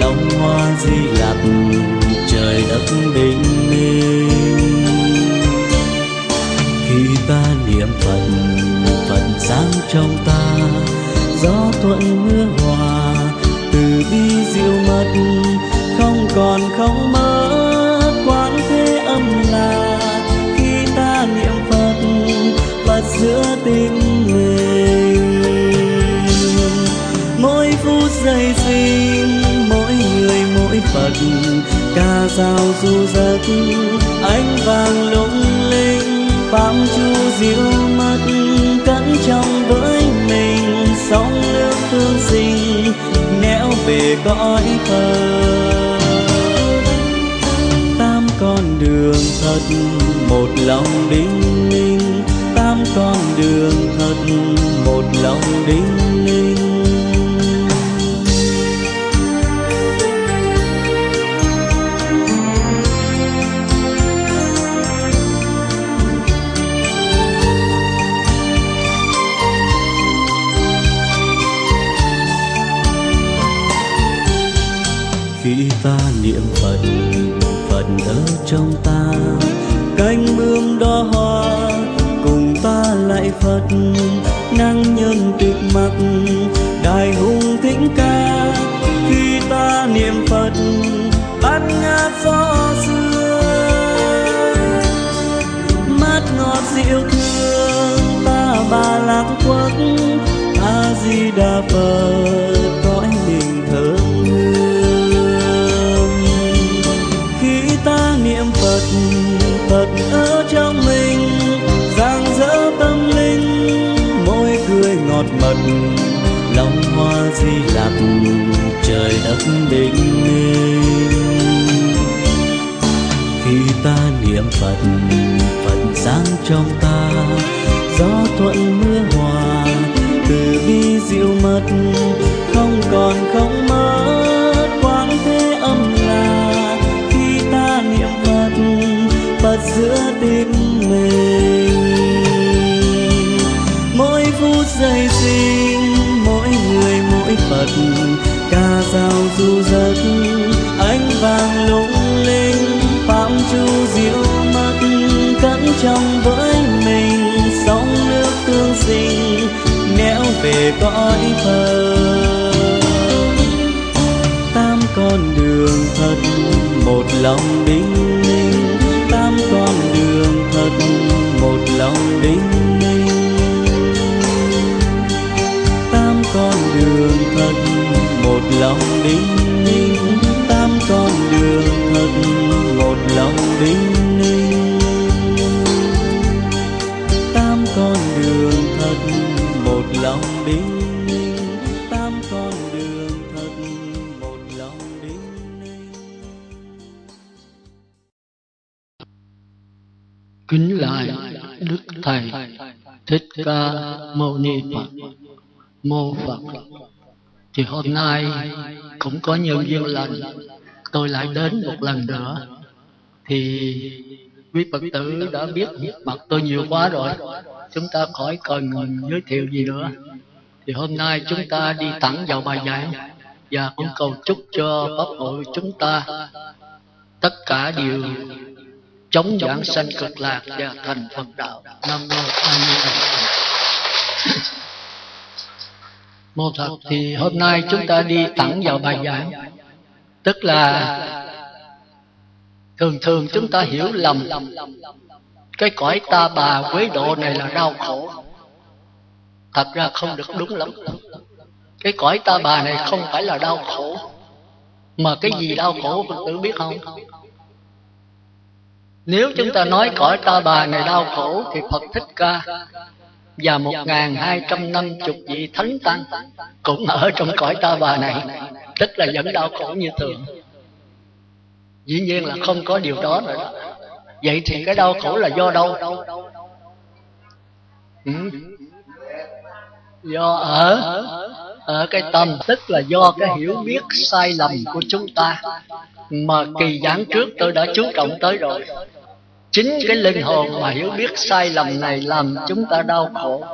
lòng hoa di lặc, trời đất bình minh khi ta niệm phật phật sáng trong ta. Gió thuận mưa hòa, từ bi diệu mật không còn, không mơ quán thế âm là. Khi ta niệm phật phật giữa tình sinh mỗi người mỗi phật ca dao du giấc ánh vàng lung linh, phạm chu diệu mắt cẩn trong với mình sóng nước thương sinh, nẻo về cõi phật. Tam con đường thật, một lòng đinh ninh tam con đường thật, một lòng đinh trong ta. Cánh bướm đóa hoa, cùng ta lại phật. Năng nhân tịch mặc đại hùng thính ca. Khi ta niệm phật, bát ngát gió xưa mát ngọt dịu thương ta bà lạc quốc, a di đà phật. Phật long lòng hoa di lặc, trời đất bình minh khi ta niệm phật phật sáng trong ta, gió thuận mưa hòa, từ bi diệu mật, không còn không mất. Quán thế âm là, khi ta niệm phật phật giữa tim mình. Dây sinh, mỗi người mỗi phật. Ca dao du giấc ánh vàng lung linh, phạm chu diệu mắt cẩn trong với mình sóng nước tương sinh, nẻo về cõi phật. Tam con đường thật, một lòng đinh ninh tam con đường thật, một lòng đinh lòng đinh ninh tam con đường thật một lòng đinh ninh tam con đường thật một lòng đinh ninh tam con đường thật một lòng đinh ninh kính lại đức thầy thích ca mâu ni phật. Mô phật thì hôm nay cũng có nhiều duyên lành. Tôi lại đến một lần nữa. Thì quý phật tử đã biết mặt tôi nhiều quá rồi. Chúng ta khỏi cần giới thiệu gì nữa. Thì hôm nay chúng ta đi thẳng vào bài giảng. Và cũng cầu chúc cho pháp hội chúng ta tất cả đều chống giảng sanh cực lạc và thành Phật đạo. Nam mô A Di Đà Phật. Mô thật thì hôm nay chúng ta đi thẳng vào bài giảng, tức là thường thường chúng ta hiểu lầm cái cõi ta bà quế độ này là đau khổ. Thật ra không được đúng lắm. Cái cõi ta bà này không phải là đau khổ, mà cái gì đau khổ Phật tử biết không? nếu chúng ta nói cõi ta bà này đau khổ thì phật thích ca và một ngàn hai trăm năm chục vị thánh tăng cũng ở trong cõi ta bà này. Tức là vẫn đau khổ như thường. Dĩ nhiên là không có điều đó rồi đó vậy thì cái đau khổ là do đâu? Ừ? do ở ở cái tâm, tức là do cái hiểu biết sai lầm của chúng ta mà kỳ giảng trước tôi đã chú trọng tới rồi chính cái linh hồn mà hiểu biết sai lầm này làm chúng ta đau khổ.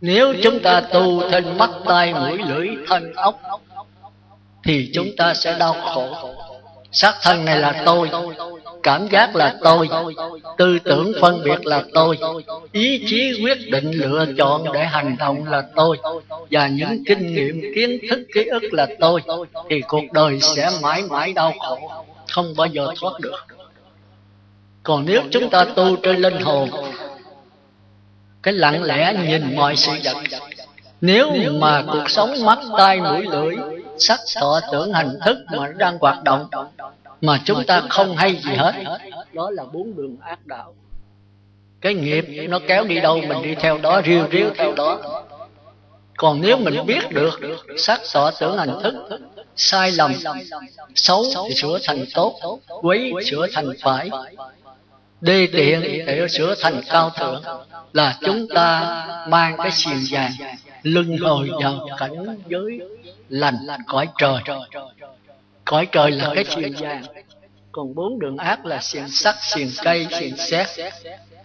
nếu chúng ta tu thân mắt tai mũi lưỡi thân ốc thì chúng ta sẽ đau khổ. xác thân này là tôi cảm giác là tôi. tư tưởng phân biệt là tôi. ý chí quyết định lựa chọn để hành động là tôi. và những kinh nghiệm kiến thức ký ức là tôi. thì cuộc đời sẽ mãi mãi đau khổ. Không bao giờ thoát được còn nếu chúng ta tu trên linh hồn cái lặng lẽ nhìn mọi sự vật. nếu mà cuộc sống mắt tai mũi lưỡi sắc thọ tưởng hành thức mà đang hoạt động mà chúng ta không hay gì hết. đó là bốn đường ác đạo. Cái nghiệp nó kéo đi đâu mình đi theo đó riêu riêu theo đó. còn nếu mình biết được sắc thọ tưởng hành thức sai lầm xấu thì sửa thành tốt quấy sửa thành phải đê tiện để sửa thành cao thượng là chúng ta mang cái xiềng vàng lưng hồi vào cảnh giới lành cõi trời. Cõi trời là cái xiềng vàng, còn bốn đường ác là xiềng sắt, xiềng cây, xiềng xét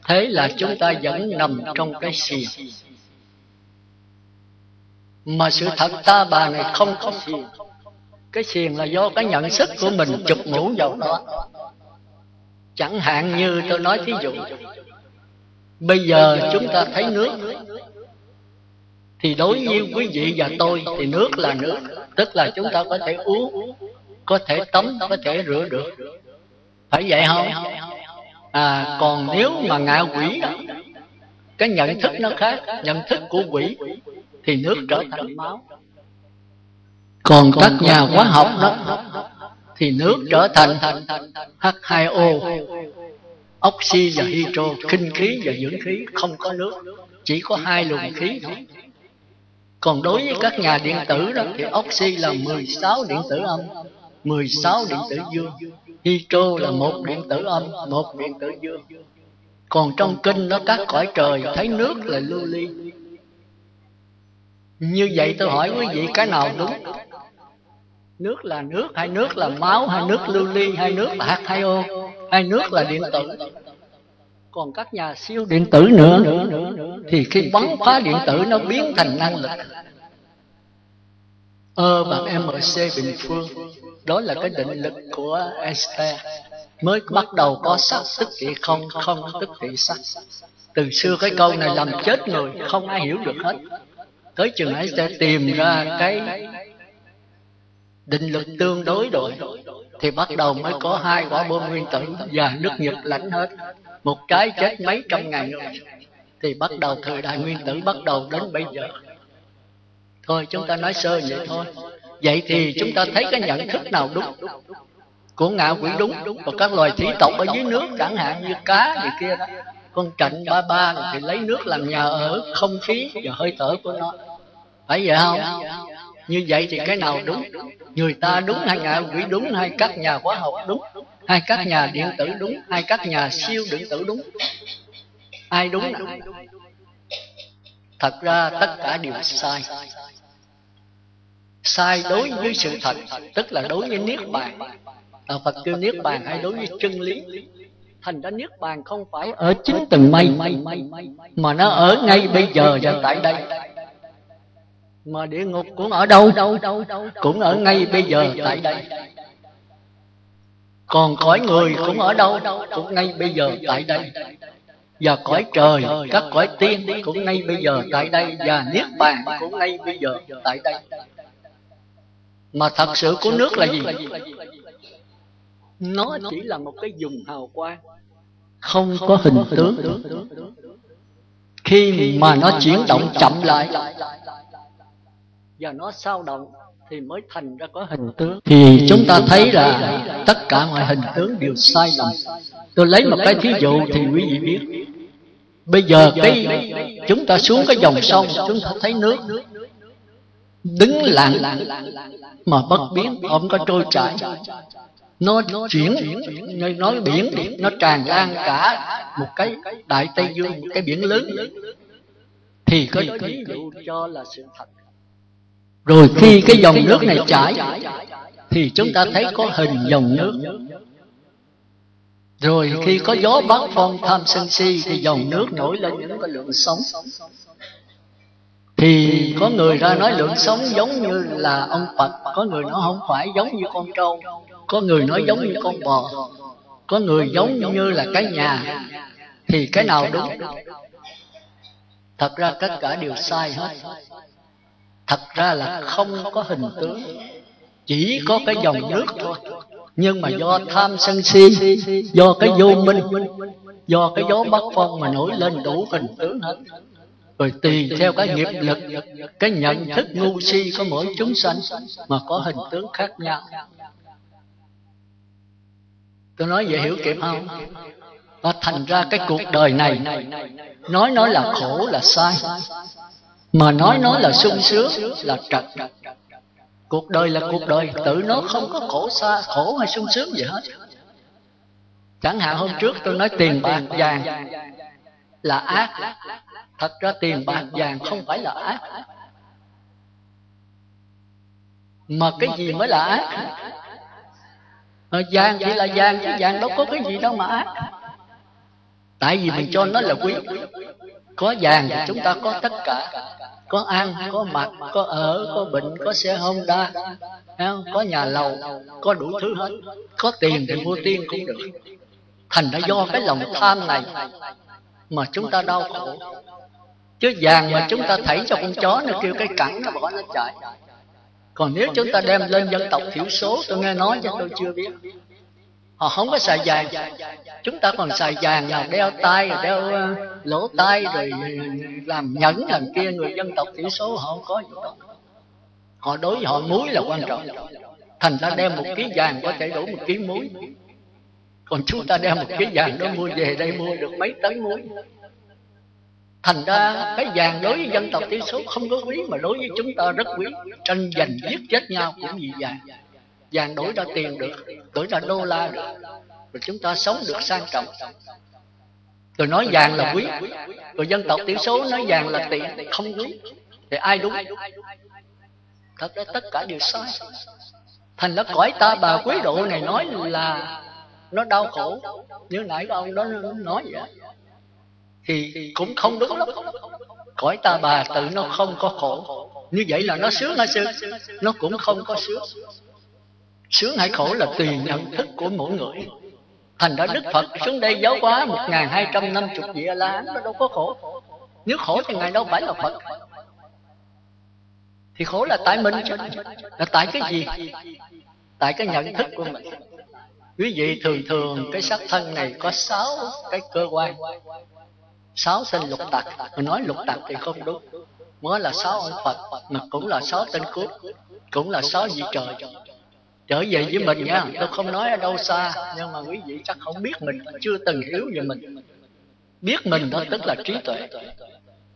thế là chúng ta vẫn nằm trong cái xiềng. Mà sự thật ta bà này không có xiềng. Cái xiềng là do cái nhận thức của mình chụp mũ vào đó chẳng hạn như tôi nói thí dụ bây giờ chúng ta thấy nước. thì đối với quý vị và tôi thì nước là nước. tức là chúng ta có thể uống có thể tắm có thể rửa được. phải vậy không? à còn nếu mà ngạ quỷ đó cái nhận thức nó khác. nhận thức của quỷ thì nước trở thành máu. Còn các nhà hóa học đó thì nước trở thành H2O oxy và hydro kinh khí và dưỡng khí không có nước, chỉ có hai luồng khí thôi. Còn đối với các nhà điện tử đó, thì oxy là 16 điện tử âm 16 điện tử dương, hydro là một điện tử âm, một điện tử dương. Còn trong kinh nó các cõi trời thấy nước là lưu ly. Như vậy tôi hỏi quý vị, cái nào đúng? Nước là nước hay nước là máu hay nước lưu ly hay nước là hạt hay ô hay nước là điện tử. Còn các nhà siêu điện tử nữa, thì khi bắn phá điện tử nó biến thành năng lực. Ờ, Ơ bằng mc bình phương, đó là cái định lực của Einstein mới bắt đầu có sắc tức thị không không tức thị sắc từ xưa cái câu này làm chết người, không ai hiểu được hết. Tới chừng sẽ tìm ra cái định lực tương đối rồi thì bắt đầu mới có hai quả bom nguyên tử và nước nhật lãnh hết. Một trái chết mấy trăm ngàn người, thì bắt đầu thời đại nguyên tử bắt đầu đến bây giờ. Thôi, chúng ta nói sơ vậy thôi. Vậy thì chúng ta thấy cái nhận thức nào đúng? Của ngạo quỷ đúng và các loài thủy tộc ở dưới nước, chẳng hạn như cá gì kia đó. Con trạnh ba ba thì lấy nước làm nhà ở, không khí và hơi thở của nó. Phải vậy không? Như vậy thì cái nào đúng? Người ta đúng hay ngạ quỷ đúng hay các nhà khoa học đúng? Hay các nhà điện tử đúng? Hay các nhà siêu điện tử đúng? Ai đúng? Nào? thật ra tất cả đều sai. Sai đối với sự thật, tức là đối với niết bàn. Đạo phật kêu niết bàn hay đối với chân lý. Thành ra niết bàn không phải ở chính từng mây, mà nó ở ngay bây giờ và tại đây mà địa ngục cũng ở đâu? Cũng ở ngay bây giờ, tại đây. Còn cõi người cũng ở đâu? Cũng ngay bây giờ, tại đây. Và cõi trời, các cõi tiên cũng ngay bây giờ, tại đây. Và niết bàn cũng ngay bây giờ, tại đây. Mà thật sự của nước là gì? Nó chỉ là một cái dùng hào quang. Không có hình tướng. Khi mà nó chuyển động chậm lại và nó sao động thì mới thành ra có hình tướng thì chúng ta thấy là tất cả mọi hình tướng đều sai lầm tôi lấy một cái thí dụ thì quý vị biết bây giờ cái chúng ta xuống cái dòng sông chúng ta thấy nước đứng lặng mà bất biến không có trôi chảy nó chuyển nói biển nó tràn lan cả một cái đại tây dương một cái biển lớn thì có thí dụ cho là sự thật rồi khi cái dòng nước này chảy thì chúng ta thấy có hình dòng nước. rồi khi có gió bắc phong tham sân si thì dòng nước nổi lên những cái lượng sống. thì có người ra nói lượng sống giống như là ông Phật có người nói không phải giống như con trâu có người nói giống như con bò có người giống như là cái nhà. thì cái nào đúng? Thật ra tất cả đều sai hết thật ra là không có hình tướng. Chỉ có cái dòng nước thôi. Nhưng mà do tham sân si, do cái vô minh, do cái gió bắc phong mà nổi lên đủ hình tướng hết. Rồi tùy theo cái nghiệp lực, cái nhận thức ngu si của mỗi chúng sanh mà có hình tướng khác nhau. Tôi nói vậy hiểu kịp không? Và thành ra cái cuộc đời này, nói nói là khổ là sai mà nói nói là sung sướng là trật. Cuộc đời là cuộc đời tự nó không có khổ xa khổ hay sung sướng gì hết. Chẳng hạn hôm trước tôi nói tiền bạc vàng là ác. Thật ra tiền bạc vàng không phải là ác. Mà cái gì mới là ác? À, vàng chỉ là vàng chứ vàng đâu có cái gì đâu mà ác. Tại vì mình cho nó là quý có vàng thì chúng ta có tất cả. có ăn có mặc có ở có bệnh có xe honda. Có nhà lầu có đủ thứ hết. có tiền thì mua tiền cũng được. thành ra do cái lòng tham này mà chúng ta đau khổ. chứ vàng mà chúng ta thảy cho con chó nó kêu cái cẳng nó bỏ nó chạy. còn nếu chúng ta đem lên dân tộc thiểu số tôi nghe nói chứ tôi chưa biết họ không có xài vàng. Chúng ta còn xài vàng là đeo tay rồi đeo ờ, lỗ tay rồi làm nhẫn làm kia, người dân tộc thiểu số họ không có gì đó họ đối với họ muối là quan trọng. Thành ra đem một ký vàng có thể đủ một ký muối. Còn chúng ta đem một ký vàng đó mua về đây mua được mấy tấn muối. Thành ra cái vàng đối với dân tộc thiểu số không có quý, mà đối với chúng ta rất quý. Tranh giành giết chết nhau cũng vì vàng vàng đổi ra tiền được đổi ra đô la được. Rồi chúng ta sống được sang trọng. Rồi nói vàng là quý. Rồi dân tộc thiểu số nói vàng là tiền, không quý. Thì ai đúng? Thật ra tất cả đều sai. Thành ra cõi ta, bà quý độ này nói là nó đau khổ. Như nãy ông đó nói vậy thì cũng không đúng lắm. Cõi ta, bà tự nó không có khổ. Như vậy là nó sướng hay sướng? Nó cũng không có sướng sướng hay khổ là tùy nhận thức của mỗi người. Thành ra đức phật xuống đây giáo hóa một ngàn hai trăm năm chục vị a la hán nó đâu có khổ. Nếu khổ thì ngài đâu phải là phật. Thì khổ là tại mình. Chứ là tại cái gì? Tại cái nhận thức của mình. Quý vị thường thường, cái sắc thân này có sáu cái cơ quan. Sáu sinh lục tặc. Mình nói lục tặc thì không đúng. Mới là sáu ông phật, mà cũng là sáu tên cướp, cũng là sáu vị trời trở về với mình nha. tôi không nói ở đâu xa nhưng mà quý vị chắc không biết mình chưa từng hiểu về mình. Biết mình đó tức là trí tuệ.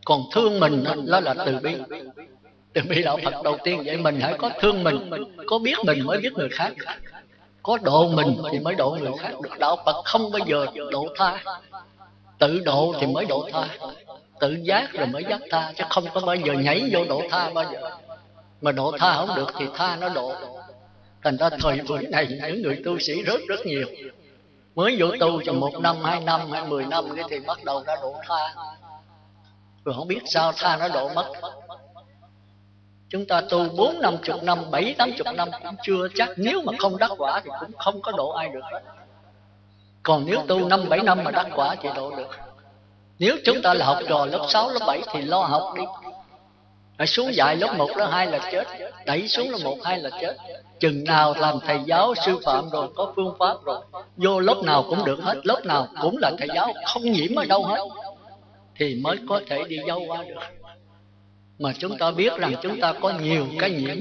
Còn thương mình đó là từ bi. Từ bi đạo phật đầu tiên vậy mình hãy có thương mình có biết mình mới biết người khác. Có độ mình thì mới độ người khác. Được đạo phật không bao giờ độ tha. Tự độ thì mới độ tha. Tự giác rồi mới giác tha chứ không có bao giờ nhảy vô độ tha bao giờ. Mà độ tha không được thì tha nó độ thành ra thời buổi này những người tu sĩ rất rất nhiều. Mới vô tu trong một năm hai năm hay mười năm cái thì bắt đầu đã độ tha. Rồi không biết sao tha nó độ mất. Chúng ta tu bốn năm chục năm bảy tám chục năm cũng chưa chắc. Nếu mà không đắc quả thì cũng không có độ ai được hết. Còn nếu tu năm bảy năm mà đắc quả thì độ được. Nếu chúng ta là học trò lớp 6, lớp 7 thì lo học đi. Hãy xuống dạy lớp 1, lớp 2 là chết. Đẩy xuống lớp 1, 2 là chết. Chừng nào làm thầy giáo sư phạm rồi Có phương pháp rồi. Vô lớp nào cũng được hết Lớp nào cũng là thầy giáo. Không nhiễm ở đâu hết Thì mới có thể đi dâu qua được. Mà chúng ta biết rằng chúng ta có nhiều cái nhiễm.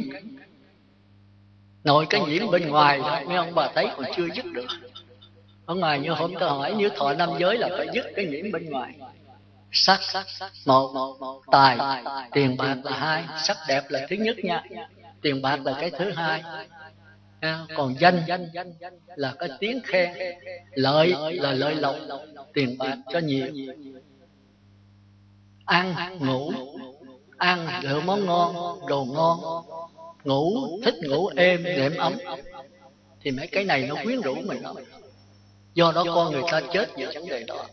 nội cái nhiễm bên ngoài mấy ông bà thấy còn chưa dứt được. Ở ngoài như hôm tôi hỏi nếu thọ năm giới là phải dứt cái nhiễm bên ngoài sắc, một, tài, tiền bạc là hai, sắc đẹp là thứ nhất nha. Tiền bạc là cái thứ hai. À, còn danh là cái tiếng khen. Lợi là lợi lộc, tiền bạc cho nhiều. Ăn, ngủ. Ăn lựa món ngon, đồ ngon. Ngủ, thích ngủ êm, đệm ấm. Thì mấy cái này nó quyến rũ mình. Đó do đó con người ta chết vì vấn đề đó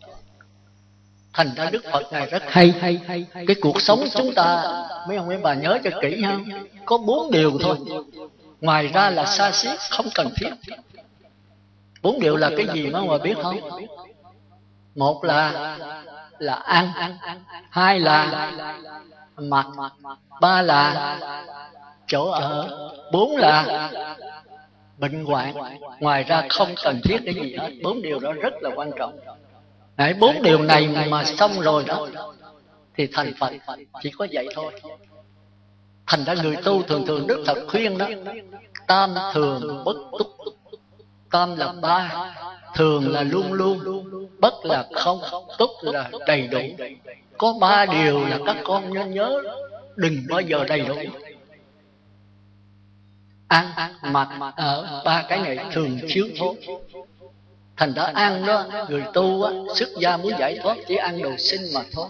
thành ra đức phật ngài rất hay. Cái cuộc sống chúng ta mấy ông mấy bà nhớ cho kỹ ha. Có bốn điều thôi. Ngoài ra là xa xít không cần thiết. bốn điều là cái gì mà mà biết không? một là là ăn. hai là mặc. ba là chỗ ở. Bốn là bệnh hoạn. Ngoài ra không cần thiết cái gì hết. Bốn điều đó rất là quan trọng Đấy, bốn điều này mà xong rồi đó thì thành phật chỉ có vậy thôi. Thành ra người tu thường thường đức phật khuyên đó tam thường bất túc tam là ba thường là luôn luôn bất là không túc là đầy đủ. có ba điều là các con nên nhớ đừng bao giờ đầy đủ. ăn mặc ở ba cái này thường thiếu thốn thành ra ăn đó, người tu á, xuất gia muốn giải thoát chỉ ăn đồ sinh mà thôi.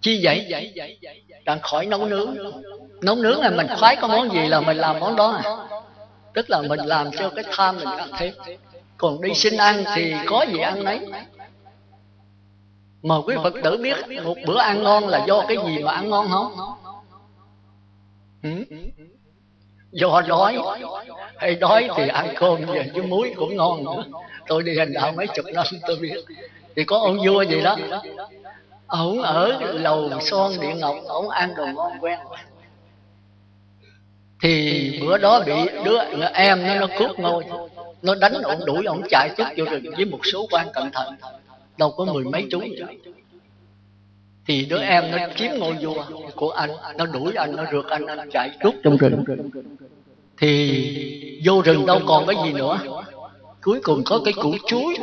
Chi vậy? Đang khỏi nấu nướng. Nấu nướng là mình khoái có món gì là mình làm món đó à. Tức là mình làm cho cái tham mình ăn thêm. Còn đi xin ăn thì có gì ăn nấy. Mà quý phật tử biết một bữa ăn ngon là do cái gì mà ăn ngon không? Ừ? Do đói hay đói thì ăn cơm và với muối cũng ngon nữa. Tôi đi hành đạo mấy chục năm, tôi biết. Thì có ông vua gì đó ổng ở lầu son điện ngọc ổng ăn đồ ngon quen. Thì bữa đó bị đứa em nó nó cướp ngôi, nó đánh ổng đuổi ổng chạy trước vô rừng với một số quan cẩn thận. Đâu có mười mấy chú thì đứa em nó chiếm ngôi vua của anh, nó đuổi anh, nó rượt anh anh chạy rút trong rừng thì vô rừng đâu còn cái gì nữa. Cuối cùng có cái củ chuối.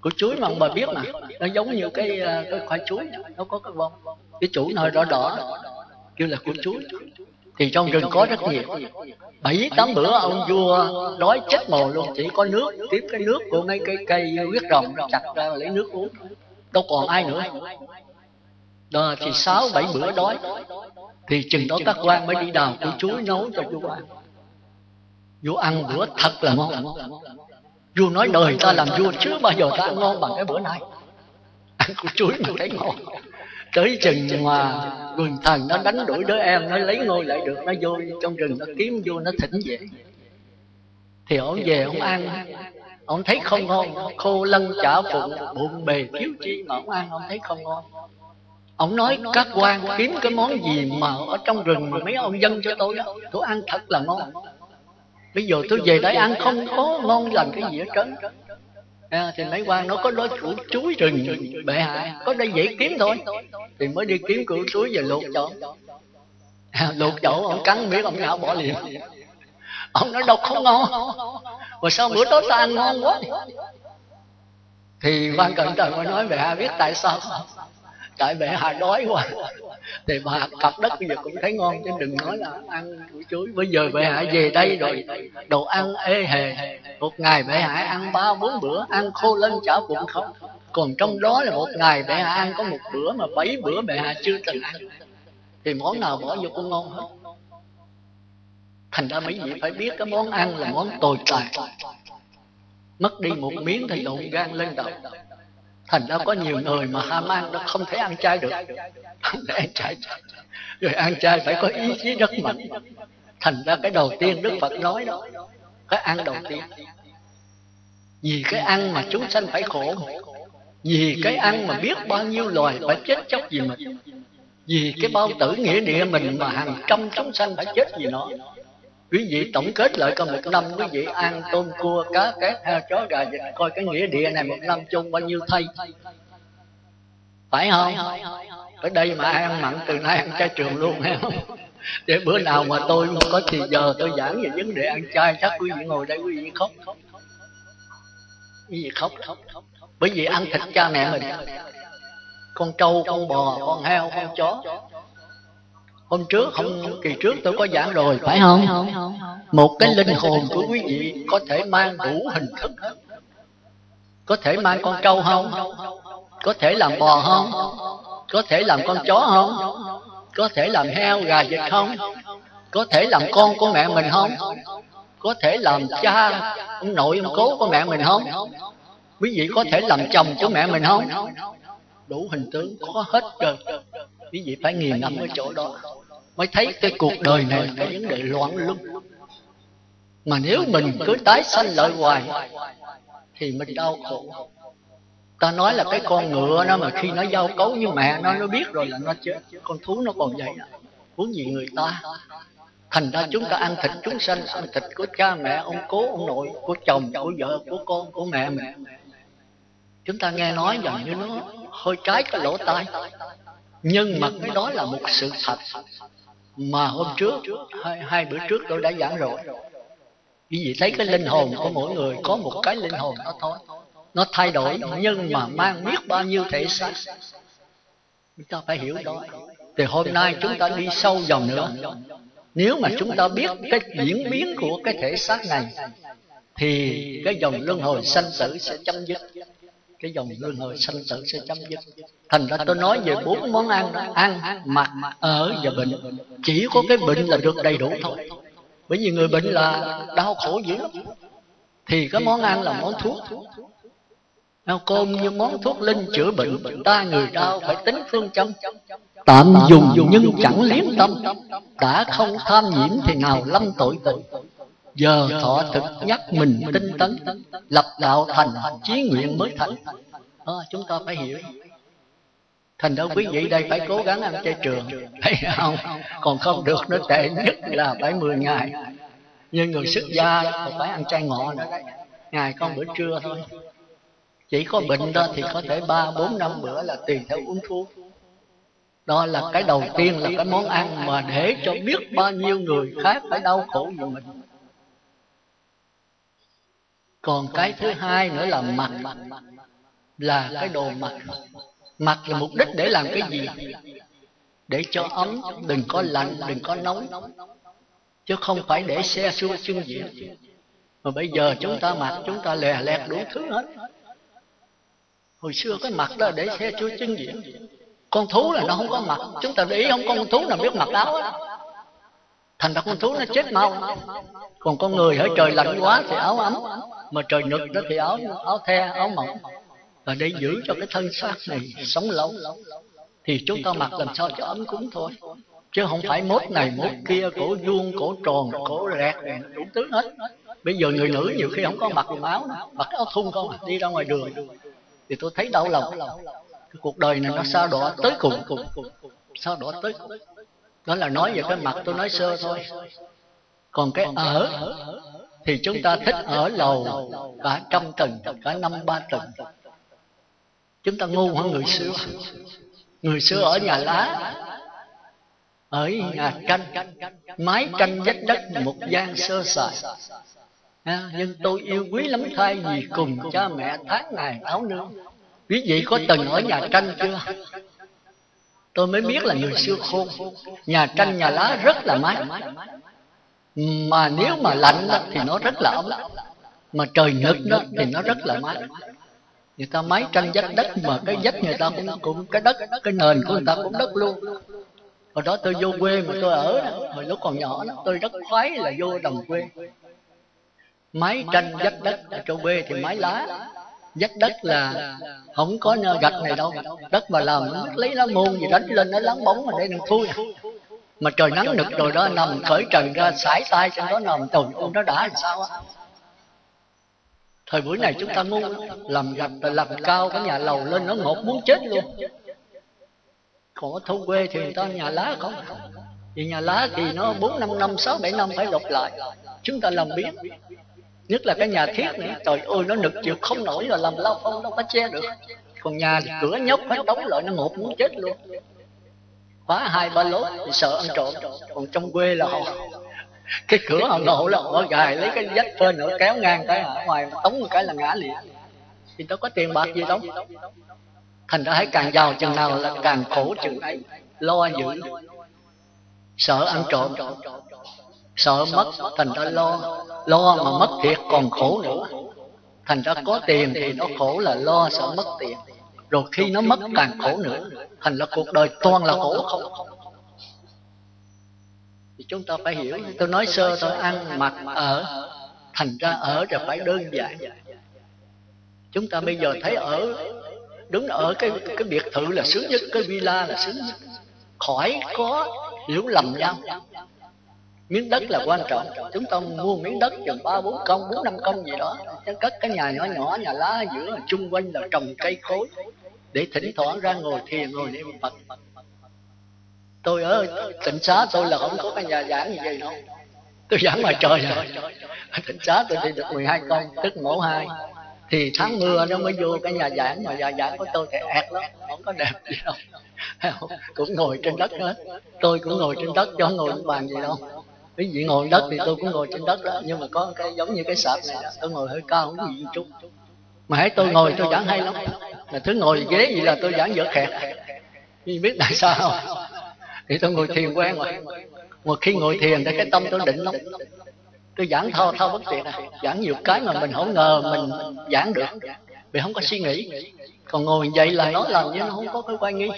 Củ chuối mà ông bà biết mà, nó giống như cái ờ, cái khoai chuối nó có cái bông. Cái chủ nó đỏ đỏ. Kêu là củ chuối. Thì trong rừng có rất nhiều. Bảy, tám bữa ông vua đói chết mồ luôn, chỉ có nước, tiếp cái nước của mấy cây cây huyết rồng chặt ra lấy nước uống. Đâu còn ai nữa. Đó thì sáu, bảy bữa đói. Thì chừng đó các quan mới đi đào củ chuối nấu cho vua ăn vua ăn bữa thật là ngon. Vua nói đời ta làm vua chứ bao giờ ta ăn ngon bằng cái bữa này ăn củ chuối mà thấy ngon. Tới chừng mà quần thần nó đánh đuổi đứa em, nó lấy ngôi lại được, nó vô trong rừng, nó kiếm vô nó thỉnh về. Thì ổng về ổng ăn. Ổng thấy không ngon khô lân chả phụng bụng bề thiếu chi mà ổng ăn ổng thấy không ngon. Ổng nói, các quan kiếm cái món gì mà ở trong rừng mà mấy ông dân cho tôi đó tôi ăn thật là ngon bây giờ tôi về đây ăn không có ngon lành cái gì hết trơn. à, thì mấy quan nó có đói củ chuối rừng bệ hạ có đây dễ kiếm thôi. thì mới đi kiếm củ chuối về luộc chỗ à, luộc chỗ ông cắn biết ông ngạo bỏ liền. ông nói đâu không ngon. Mà sao bữa đó ta ăn ngon quá? thì quan cận trời mới nói bệ hạ biết tại sao? Tại bệ hạ đói quá thì bà cặp đất bây giờ cũng thấy ngon, chứ đừng nói là ăn củ chuối. Bây giờ bệ hạ về đây rồi, đồ ăn ê hề. Một ngày bệ hạ ăn ba, bốn bữa, ăn khô lên chả bụng không? Còn trong đó là một ngày bệ hạ ăn có một bữa mà bảy bữa bệ hạ chưa từng ăn. Thì món nào bỏ vô cũng ngon hết. Thành ra mấy vị phải biết cái món ăn là món tồi tệ mất đi một miếng thì đụng gan lên đầu thành ra có nhiều người mà ham ăn nó không thể ăn chay được. ăn chay rồi ăn chay phải có ý chí rất mạnh. Thành ra cái đầu tiên đức phật nói đó cái ăn đầu tiên. Vì cái ăn mà chúng sanh phải khổ. Vì cái ăn mà biết bao nhiêu loài phải chết chóc vì mình. Vì cái bao tử nghĩa địa mình mà hàng trăm chúng sanh phải chết vì nó quý vị tổng kết lại coi một năm quý vị. ăn tôm cua cá két heo chó gà vịt coi cái nghĩa địa này một năm chung bao nhiêu thay. Phải không? Ở đây mà ăn mặn từ nay ăn chay trường luôn hay không? Để bữa nào mà tôi có thì giờ tôi giảng về vấn đề ăn chay chắc quý vị ngồi đây quý vị khóc. Quý vị khóc. Bởi vì ăn thịt cha mẹ mình con trâu con bò con heo con chó hôm trước hôm kỳ trước tôi có giảng rồi phải không? Một cái linh hồn của quý vị có thể mang đủ hình thức. Có thể mang con trâu không? Có thể làm bò không? Có thể làm con chó không? Có thể làm heo gà vịt không? Có thể làm con của mẹ mình không? Có thể làm cha ông nội ông cố của mẹ mình không? Quý vị có thể làm chồng của mẹ mình không? Đủ hình tướng có hết rồi quý vị phải nghiền ngẫm ở chỗ đó mới thấy cái cuộc đời này cái vấn đề loạn lung mà nếu mình cứ tái sanh lợi hoài thì mình đau khổ. ta nói là cái con ngựa nó mà khi nó giao cấu với mẹ nó nó biết rồi là nó chết. con thú nó còn vậy huống gì người ta? Thành ra chúng ta ăn thịt chúng sanh ăn thịt của cha mẹ ông cố ông nội của chồng của vợ của con của mẹ mình. Chúng ta nghe nói dần như nó hơi trái cái lỗ tai nhưng mà cái đó là một sự thật mà hôm trước hai, hai bữa trước tôi đã giảng rồi. Quý vị thấy cái linh hồn của mỗi người có một cái linh hồn đó thôi. Nó thay đổi nhưng mà mang biết bao nhiêu thể xác. Chúng ta phải hiểu đó. Thì hôm nay chúng ta đi sâu vào nữa. Nếu mà chúng ta biết cái diễn biến của cái thể xác này thì cái dòng luân hồi sanh tử sẽ chấm dứt. Cái dòng luân hồi sanh tử sẽ chấm dứt thành ra tôi nói về bốn món ăn ăn mặc ở và bệnh. Chỉ có cái bệnh là được đầy đủ thôi. Bởi vì người bệnh là đau khổ dữ lắm. Thì cái món ăn là món thuốc. Nào cơm như món thuốc linh chữa bệnh Ta người đau phải tính phương châm. Tạm dùng nhưng chẳng liếm tâm. Đã không tham nhiễm thì nào lâm tội tội. Giờ thọ thực nhắc mình tinh tấn Lập đạo thành chí nguyện mới thành. À, Chúng ta phải hiểu. Thành ra quý vị đây phải cố gắng ăn chay trường. Thấy không? Còn không được, nó tệ nhất là phải 10 ngày. Nhưng người xuất gia phải ăn chay ngọ nữa. Ngày con bữa trưa thôi. Chỉ có bệnh đó thì có thể ba bốn năm bữa là tùy theo uống thuốc. Đó là cái đầu tiên là cái món ăn mà để cho biết bao nhiêu người khác phải đau khổ như mình. Còn cái thứ hai nữa là mặt. Là cái đồ mặt mặt là mục đích để làm cái gì? Để cho ấm, đừng có lạnh, đừng có nóng. Chứ không phải để xe xua chân diện mà bây giờ chúng ta mặc, chúng ta lè lẹt đủ thứ hết. Hồi xưa cái mặt đó để xe xuôi chân diện con thú là nó không có mặt chúng ta để ý không, con thú nào biết mặc áo thành ra con thú nó chết mau. Còn con người ở trời lạnh quá thì áo ấm. Mà trời nực đó thì áo áo the, áo mỏng và để giữ cho cái thân xác này sống lâu thì chúng ta mặc làm sao cho ấm cúng thôi. Chứ không phải mốt này mốt kia cổ vuông cổ tròn cổ rẹt đủ thứ hết. Bây giờ người nữ nhiều khi không có mặc quần áo mặc áo thun không à, đi ra ngoài đường. Thì tôi thấy đau lòng. Cái cuộc đời này nó sao đỏ tới cùng. Cùng sao đỏ tới cùng. Đó là nói về cái mặt tôi nói sơ thôi. Còn cái ở thì chúng ta thích ở lầu cả trăm tầng cả năm ba tầng chúng ta ngu hơn người xưa? Người xưa ở nhà lá ở nhà tranh mái tranh vách đất một gian sơ sài. À, nhưng tôi yêu quý lắm thay vì cùng cha mẹ tháng ngày áo nương. Quý vị có từng ở nhà tranh chưa? Tôi mới biết là người xưa khôn. Nhà tranh nhà lá rất là mát. Mà nếu mà lạnh đó, thì nó rất là ấm. Mà trời nực đó thì nó rất là mát người ta máy tranh vách đất mà cái vách người ta cũng cũng cái đất cái nền của người ta cũng đất luôn. Hồi đó tôi vô quê mà tôi ở hồi lúc còn nhỏ đó, tôi rất khoái là vô đồng quê. Máy tranh vách đất ở chỗ quê thì máy lá. Vách đất là không có gạch này đâu. Đất mà làm nó lấy lá môn gì đánh lên nó lắng bóng mà để đừng thui à. mà trời nắng nực rồi đó nằm khởi trần ra sải tay trên đó nằm trời ơi nó đã làm sao á? Thời buổi này chúng ta ngu, làm gạch làm cao cái nhà lầu lên nó ngột muốn chết luôn. Còn ở thôn quê thì người ta nhà lá không? Vì nhà lá thì nó bốn năm năm, sáu, bảy năm phải lột lại. Chúng ta làm biết nhất là cái nhà thiết này, trời ơi, nó nực chịu không nổi là làm lao phong đâu có che được. Còn nhà thì cửa nhóc hết đóng lại, nó ngột muốn chết luôn. Khóa hai ba lốt thì sợ ăn trộm. Còn trong quê là họ cái cửa họ nổ là họ gài lấy cái vách phên nữa kéo ngang cái ở ngoài, tống một cái là ngã liền. Thì đâu có tiền bạc gì đâu. Thành ra thấy càng giàu chừng nào là càng khổ chừng ấy. Lo dữ. Sợ ăn trộm. Sợ mất, thành ra lo. Lo mà mất thiệt, còn khổ nữa. Thành ra có tiền thì nó khổ là lo, sợ mất tiền. Rồi khi nó mất, càng khổ nữa. Thành ra cuộc đời toàn là khổ không thì chúng ta phải hiểu. Tôi nói sơ thôi ăn mặc ở. thành ra ở là phải đơn giản. chúng ta bây giờ thấy ở đứng ở cái cái biệt thự là sướng nhất cái villa là sướng nhất. Khỏi có hiểu lầm nhau. miếng đất là quan trọng. chúng ta mua miếng đất chừng ba bốn công bốn năm công gì đó. cất cái nhà nhỏ nhỏ nhà lá giữa chung quanh là trồng cây cối. Để thỉnh thoảng ra ngồi thiền ngồi niệm phật tôi ở tỉnh xá tôi là không có cái nhà giảng gì vậy đâu. Tôi giảng ngoài trời rồi tỉnh xá tôi đi được 12 con, tức mẫu hai. Thì tháng mưa nó mới vô cái nhà giảng, mà nhà giảng của tôi thì ẹt lắm, không có đẹp gì đâu. Cũng ngồi trên đất hết. Tôi cũng ngồi trên đất cho ngồi bàn gì đâu. Cái gì ngồi đất thì tôi cũng ngồi trên đất đó, nhưng mà có cái giống như cái sạp này đó, tôi ngồi hơi cao không có gì chút. Mà hãy tôi ngồi, tôi giảng hay lắm. Mà thứ ngồi ghế gì là tôi giảng dở khẹt. Nhưng biết tại sao thì tôi ngồi thiền quen rồi. Mà khi ngồi thiền thì cái tâm tôi định lắm. Tôi giảng thao thao bất tuyệt à giảng nhiều cái mà mình không ngờ mình giảng được. Vì không có suy nghĩ. Còn ngồi dậy là nói làm như nó không có cái quan nghi.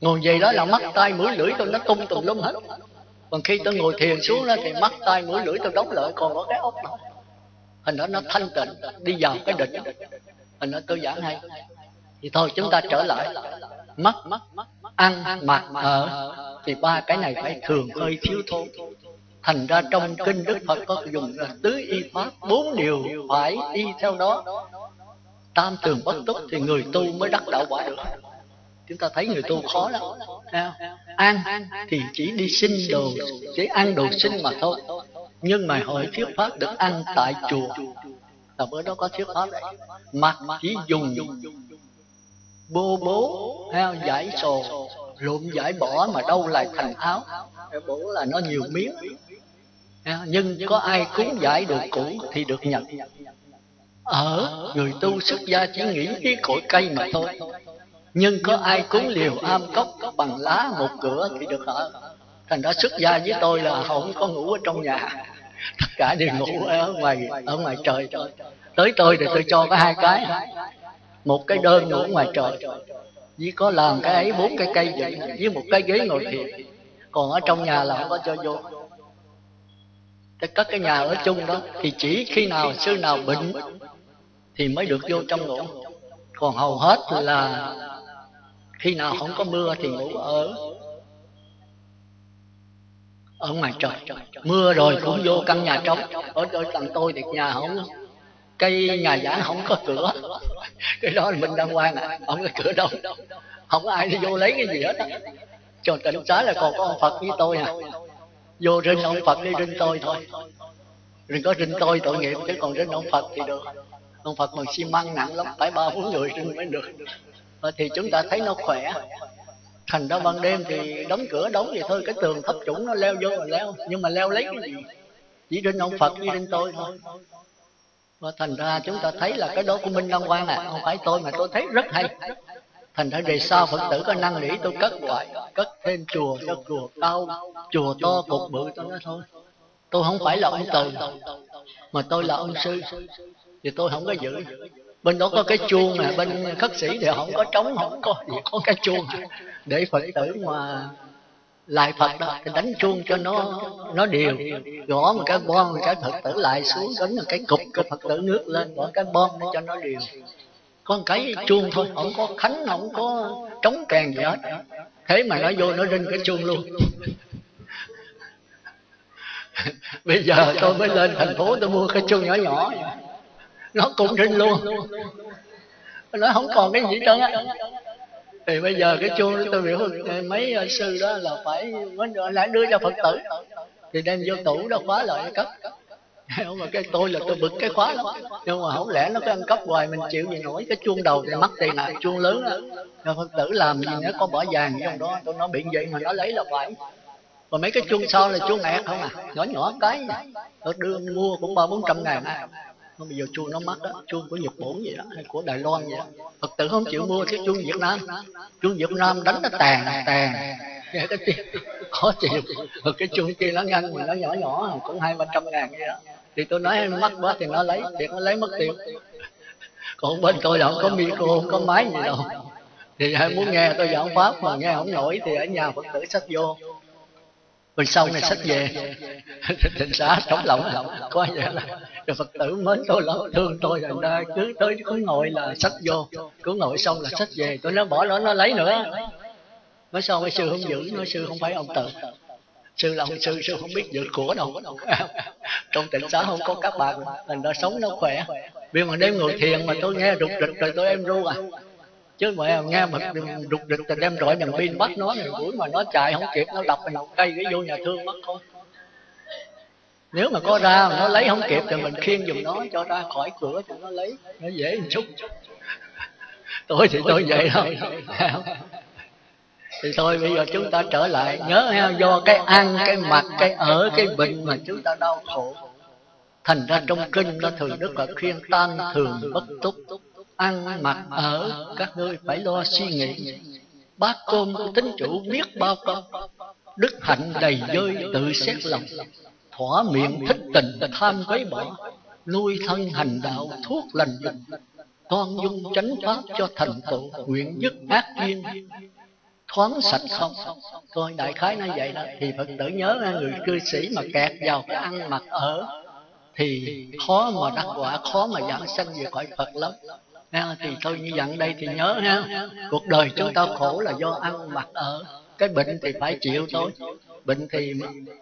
Ngồi dậy đó là mắt tay mũi, lưỡi tôi nó tung tùm lum hết. Còn khi tôi ngồi thiền xuống đó thì mắt tay mũi, lưỡi tôi đóng lại còn có cái ốc đâu hình đó nó thanh tịnh, đi vào cái định. Hình đó tôi giảng hay. Thì thôi, chúng ta trở lại mắt ăn mặc ở thì ba cái này phải thường hơi thiếu thốn. Thành ra trong kinh đức phật có dùng là tứ y pháp bốn điều phải y theo đó. Tam tường bất túc thì người tu mới đắc đạo quả được. Chúng ta thấy người tu khó lắm. Ăn thì chỉ đi xin đồ chỉ ăn đồ xin mà thôi. Nhưng mà hội thuyết pháp được ăn tại chùa. Là bữa đó có thuyết pháp đấy. Mặc chỉ dùng bô bố, heo giải sồ lụm giải bỏ mà đâu lại thành áo. Bố là nó nhiều miếng. Nhưng có ai cúng giải được cũ thì được nhận. Ở, người tu xuất gia chỉ nghĩ cái cội cây mà thôi. Nhưng có ai cúng liều am cốc bằng lá một cửa thì được ở. Thành ra xuất gia với tôi là không có ngủ ở trong nhà. Tất cả đều ngủ ở ngoài ở ngoài trời. Thôi tới tôi thì tôi cho có hai cái một cái đơn ngủ ngoài trời. Chỉ có làm cái ấy bốn cái cây vậy với một cái ghế ngồi thiền. Còn ở trong nhà là không có cho vô. Các cái nhà ở chung đó, thì chỉ khi nào sư nào bệnh, thì mới được vô trong ngủ. Còn hầu hết là khi nào không có mưa thì ngủ ở ở ngoài trời. Mưa rồi cũng vô căn nhà trống. Ở chỗ tầng tôi thì nhà không cây nhà giả không có cửa. Cái đó là mình đang quan à không có cửa đâu. Không có ai đi vô lấy cái gì hết cho tỉnh xá là còn có ông phật với tôi à vô rinh ông phật đi rinh tôi thôi. Đừng có rinh tôi tội nghiệp, chứ còn rinh ông phật thì được. Ông phật bằng xi măng nặng lắm, phải ba bốn người rinh mới được. Và thì chúng ta thấy nó khỏe. Thành ra ban đêm thì đóng cửa đóng vậy thôi, cái tường thấp trũng nó leo vô là leo. Nhưng mà leo lấy cái gì? Chỉ rinh ông phật với rinh tôi thôi và thành ra chúng ta thấy là cái đó của minh đăng quang à không phải tôi mà tôi thấy rất hay. Thành ra về sau phật tử có năng nỉ tôi cất hoài, cất thêm chùa cho chùa cao, chùa to cục bự tôi nói thôi. Tôi không phải là ông từ, mà tôi là ông sư. Thì tôi không có giữ. Bên đó có cái chuông mà, bên khất sĩ thì không có trống, không có gì, có cái chuông. Để phật tử mà lại phật đó, thì đánh chuông cho nó nó đều. Gõ một cái bom, một cái phật tử lại xuống, đánh một cái cục, cái phật tử nước lên, gõ cái bom để cho nó đều. Con cái chuông thôi, không có khánh, không có trống kèn gì hết. Thế mà nó vô, nó rinh cái chuông luôn. Bây giờ tôi mới lên thành phố, tôi mua cái chuông nhỏ nhỏ. Nó cũng rinh luôn. Nó không còn cái gì trơn á thì bây giờ cái chuông tôi biểu mấy sư đó là phải lại đưa cho phật tử. Thì đem vô tủ đó khóa lại cất. không mà cái tôi là tôi bực cái khóa lắm. Nhưng mà không lẽ nó cứ ăn cắp hoài mình chịu gì nổi cái chuông đầu thì mất tiền nào chuông lớn đó rồi phật tử làm gì nữa có bỏ vàng trong đó tôi nói bị vậy mà nó lấy là phải. Còn mấy cái chuông sau là chuông ẹt không à? Nhỏ nhỏ cái. Tôi đưa mua cũng ba bốn trăm ngàn. à không, bây giờ chuông nó mắc đó. Chuông của nhật bản vậy đó, hay của đài loan vậy đó. Phật tử không chịu mua cái chuông việt nam. Chuông việt nam đánh nó tàn tàn. Nghe cái tiếng khó chịu. Rồi cái chuông kia nó ngăn mà nó nhỏ nhỏ, cũng hai ba trăm ngàn vậy đó. Thì tôi nói nó mắc quá thì nó lấy, thì nó lấy mất tiền. Còn bên tôi là không có micro, không có máy gì đâu. Thì ai muốn nghe tôi giảng pháp mà nghe không nổi thì ở nhà phật tử sách vô. Rồi sau này sách về. Thịnh xã trống lỏng. Có vậy là rồi phật tử mến tôi lắm thương tôi rồi ra cứ tới cứ ngồi là sách vô. Cứ ngồi xong là sách về. Tôi nói bỏ nó nó lấy nữa. Nói sao mấy sư không giữ? Nói sư không phải ông tự. Sư là ông sư sư không biết giữ của đâu. Trong tỉnh xã không có các bạn mình đã sống nó khỏe. Vì mà đêm ngồi thiền mà tôi nghe rụt rịch rồi tôi em ru à. Chứ mà nghe mà rụt rịch rồi đem rọi đèn pin bắt nó rồi mà nó chạy không kịp, nó đập mình cây, cái vô nhà thương mất thôi nếu mà có ra mà nó lấy không kịp thì mình khiêng giùm nó cho ra khỏi cửa cho nó lấy. Nó dễ một chút. Tôi thì tôi vậy thôi. thì thôi bây giờ chúng ta trở lại. nhớ ha do cái ăn cái mặc cái ở cái bệnh mà chúng ta đau khổ. Thành ra trong kinh nó thường đức là khuyên tan thường bất túc. Ăn mặc ở các ngươi phải lo suy nghĩ. Bát cơm của tính chủ biết bao công. Đức hạnh đầy dơi tự xét lòng thỏa miệng thích tình tham quấy bỏ nuôi thân hành đạo thuốc lành lành con dung chánh pháp cho thành tựu nguyện dứt ác duyên. Thoáng sạch không. Thôi đại khái nó vậy đó. Thì phật tử nhớ người cư sĩ mà kẹt vào cái ăn mặc ở thì khó mà đắc quả khó mà giảng sanh về khỏi phật lắm. Ha, thì thôi như dặn đây thì nhớ ha. Cuộc đời chúng ta khổ là do ăn mặc ở. Cái bệnh thì phải chịu thôi bệnh thì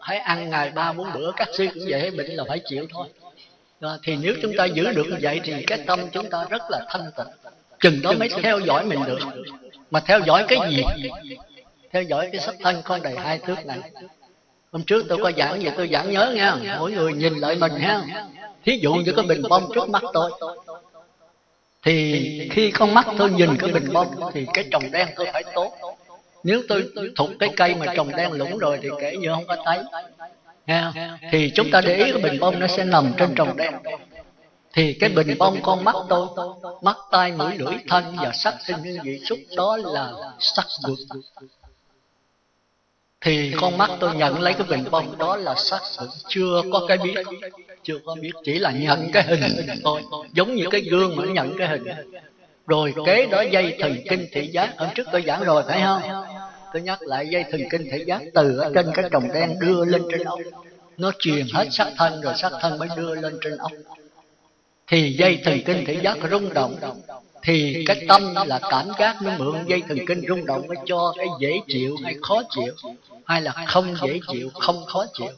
phải ăn ngày ba bốn bữa các sư cũng vậy bệnh là phải chịu thôi. Đó, thì nếu chúng ta giữ được như vậy thì cái tâm chúng ta rất là thanh tịnh. Chừng đó mới theo dõi mình được. Mà theo dõi cái gì? Theo dõi cái sắc thân con đầy hai thước này. Hôm trước tôi có giảng gì tôi giảng nhớ nha mỗi người nhìn lại mình ha thí dụ như cái bình bông trước mắt tôi thì khi con mắt tôi nhìn cái bình bông thì cái trồng đen tôi phải tốt nếu tôi thục cái cây mà trồng đen lũng rồi thì kể như không có thấy. ha? Thì chúng ta để ý cái bình bông nó sẽ nằm trên trồng đen. thì cái bình bông con mắt tôi mắt tai mũi lưỡi thân và sắc sinh hương vị xúc đó là sắc vực thì con mắt tôi nhận lấy cái bình bông đó là sắc sự chưa có cái biết. chưa có biết chỉ là nhận cái hình thôi. giống như cái gương mà nhận cái hình rồi kế đó dây thần kinh thị giác hôm trước tôi giảng rồi phải không? tôi nhắc lại dây thần kinh thị giác từ ở trên cái trồng đen đưa lên trên ốc. nó truyền hết sắc thân rồi sắc thân mới đưa lên trên ốc. thì dây thần kinh thị giác rung động. thì cái tâm là cảm giác nó mượn dây thần kinh rung động mới cho cái dễ chịu hay khó chịu hay là không dễ chịu không khó chịu.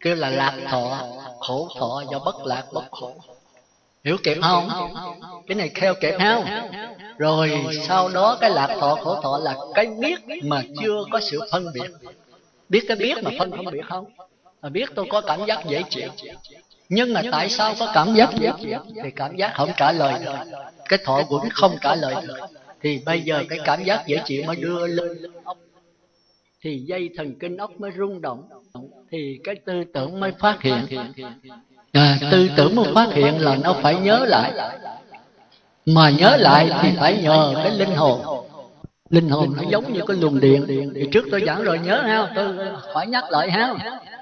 kêu là lạc thọ khổ thọ do bất lạc bất khổ hiểu kịp không? cái này theo kịp không? rồi sau đó cái lạc thọ khổ thọ là cái biết mà chưa có sự phân biệt. biết cái biết mà phân không biệt không? mà biết tôi có cảm giác dễ chịu. Nhưng mà tại sao có cảm giác dễ chịu? thì cảm giác không trả lời được. Cái thọ quẩn không trả lời được. thì bây giờ cái cảm giác dễ chịu mới đưa lên. ốc thì dây thần kinh ốc mới rung động. Thì cái tư tưởng mới phát hiện à, tư tưởng mới phát hiện là nó phải nhớ lại. mà nhớ lại thì phải nhờ cái linh hồn. linh hồn. Nó giống như cái luồng điện. thì trước tôi giảng rồi nhớ ha tôi phải nhắc lại ha.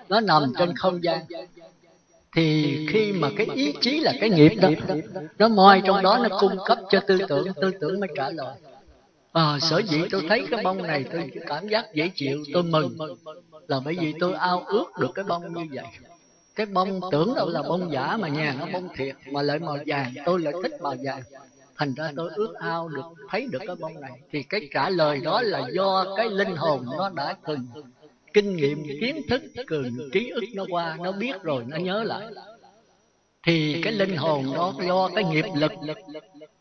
Nó nằm trên không gian. thì khi mà cái ý chí là cái nghiệp đó nó moi trong đó nó cung cấp cho tư tưởng tư tưởng mới trả lời. à, sở dĩ tôi thấy cái bông này tôi cảm giác dễ chịu tôi mừng. là bởi vì tôi ao ước được cái bông như vậy cái bông tưởng đâu là bông giả mà nhà nó bông thiệt mà lại màu vàng tôi lại thích màu vàng. thành ra tôi ước ao được thấy được cái bông này. thì cái trả lời đó là do cái linh hồn nó đã từng kinh nghiệm kiến thức cường trí ức nó qua nó biết rồi nó nhớ lại. thì cái linh hồn đó do cái nghiệp lực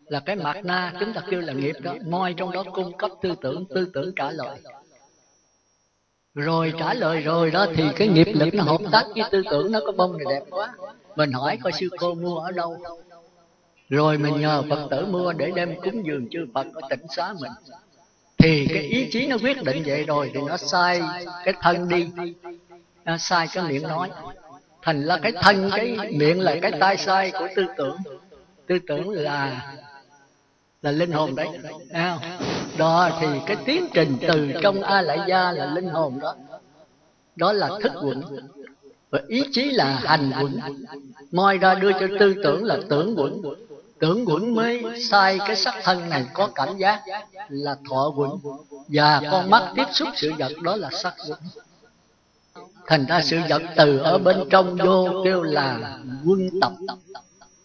là cái mặt na chúng ta kêu là nghiệp đó moi trong đó cung cấp tư tưởng tư tưởng trả lời rồi trả lời rồi đó, thì cái nghiệp lực nó hợp tác với tư tưởng nó có bông này đẹp quá. Mình hỏi coi sư cô mua ở đâu. Rồi mình nhờ phật tử mua để đem cúng dường chư phật ở tỉnh xá mình. Thì cái ý chí nó quyết định vậy rồi, thì nó sai cái thân đi. Nó sai cái miệng nói. Thành là cái thân, cái miệng là cái tai sai của tư tưởng. Tư tưởng là là linh hồn đấy. À, đó thì cái tiến trình từ trong a lại gia là linh hồn đó. Đó là thức quẩn. Và ý chí là hành quẩn. Moi ra đưa cho tư tưởng là tưởng quẩn. Tưởng quẩn mới sai cái sắc thân này có cảm giác là thọ quẩn. Và con mắt tiếp xúc sự vật đó là sắc quẩn. Thành ra sự vật từ ở bên trong vô kêu là quân tập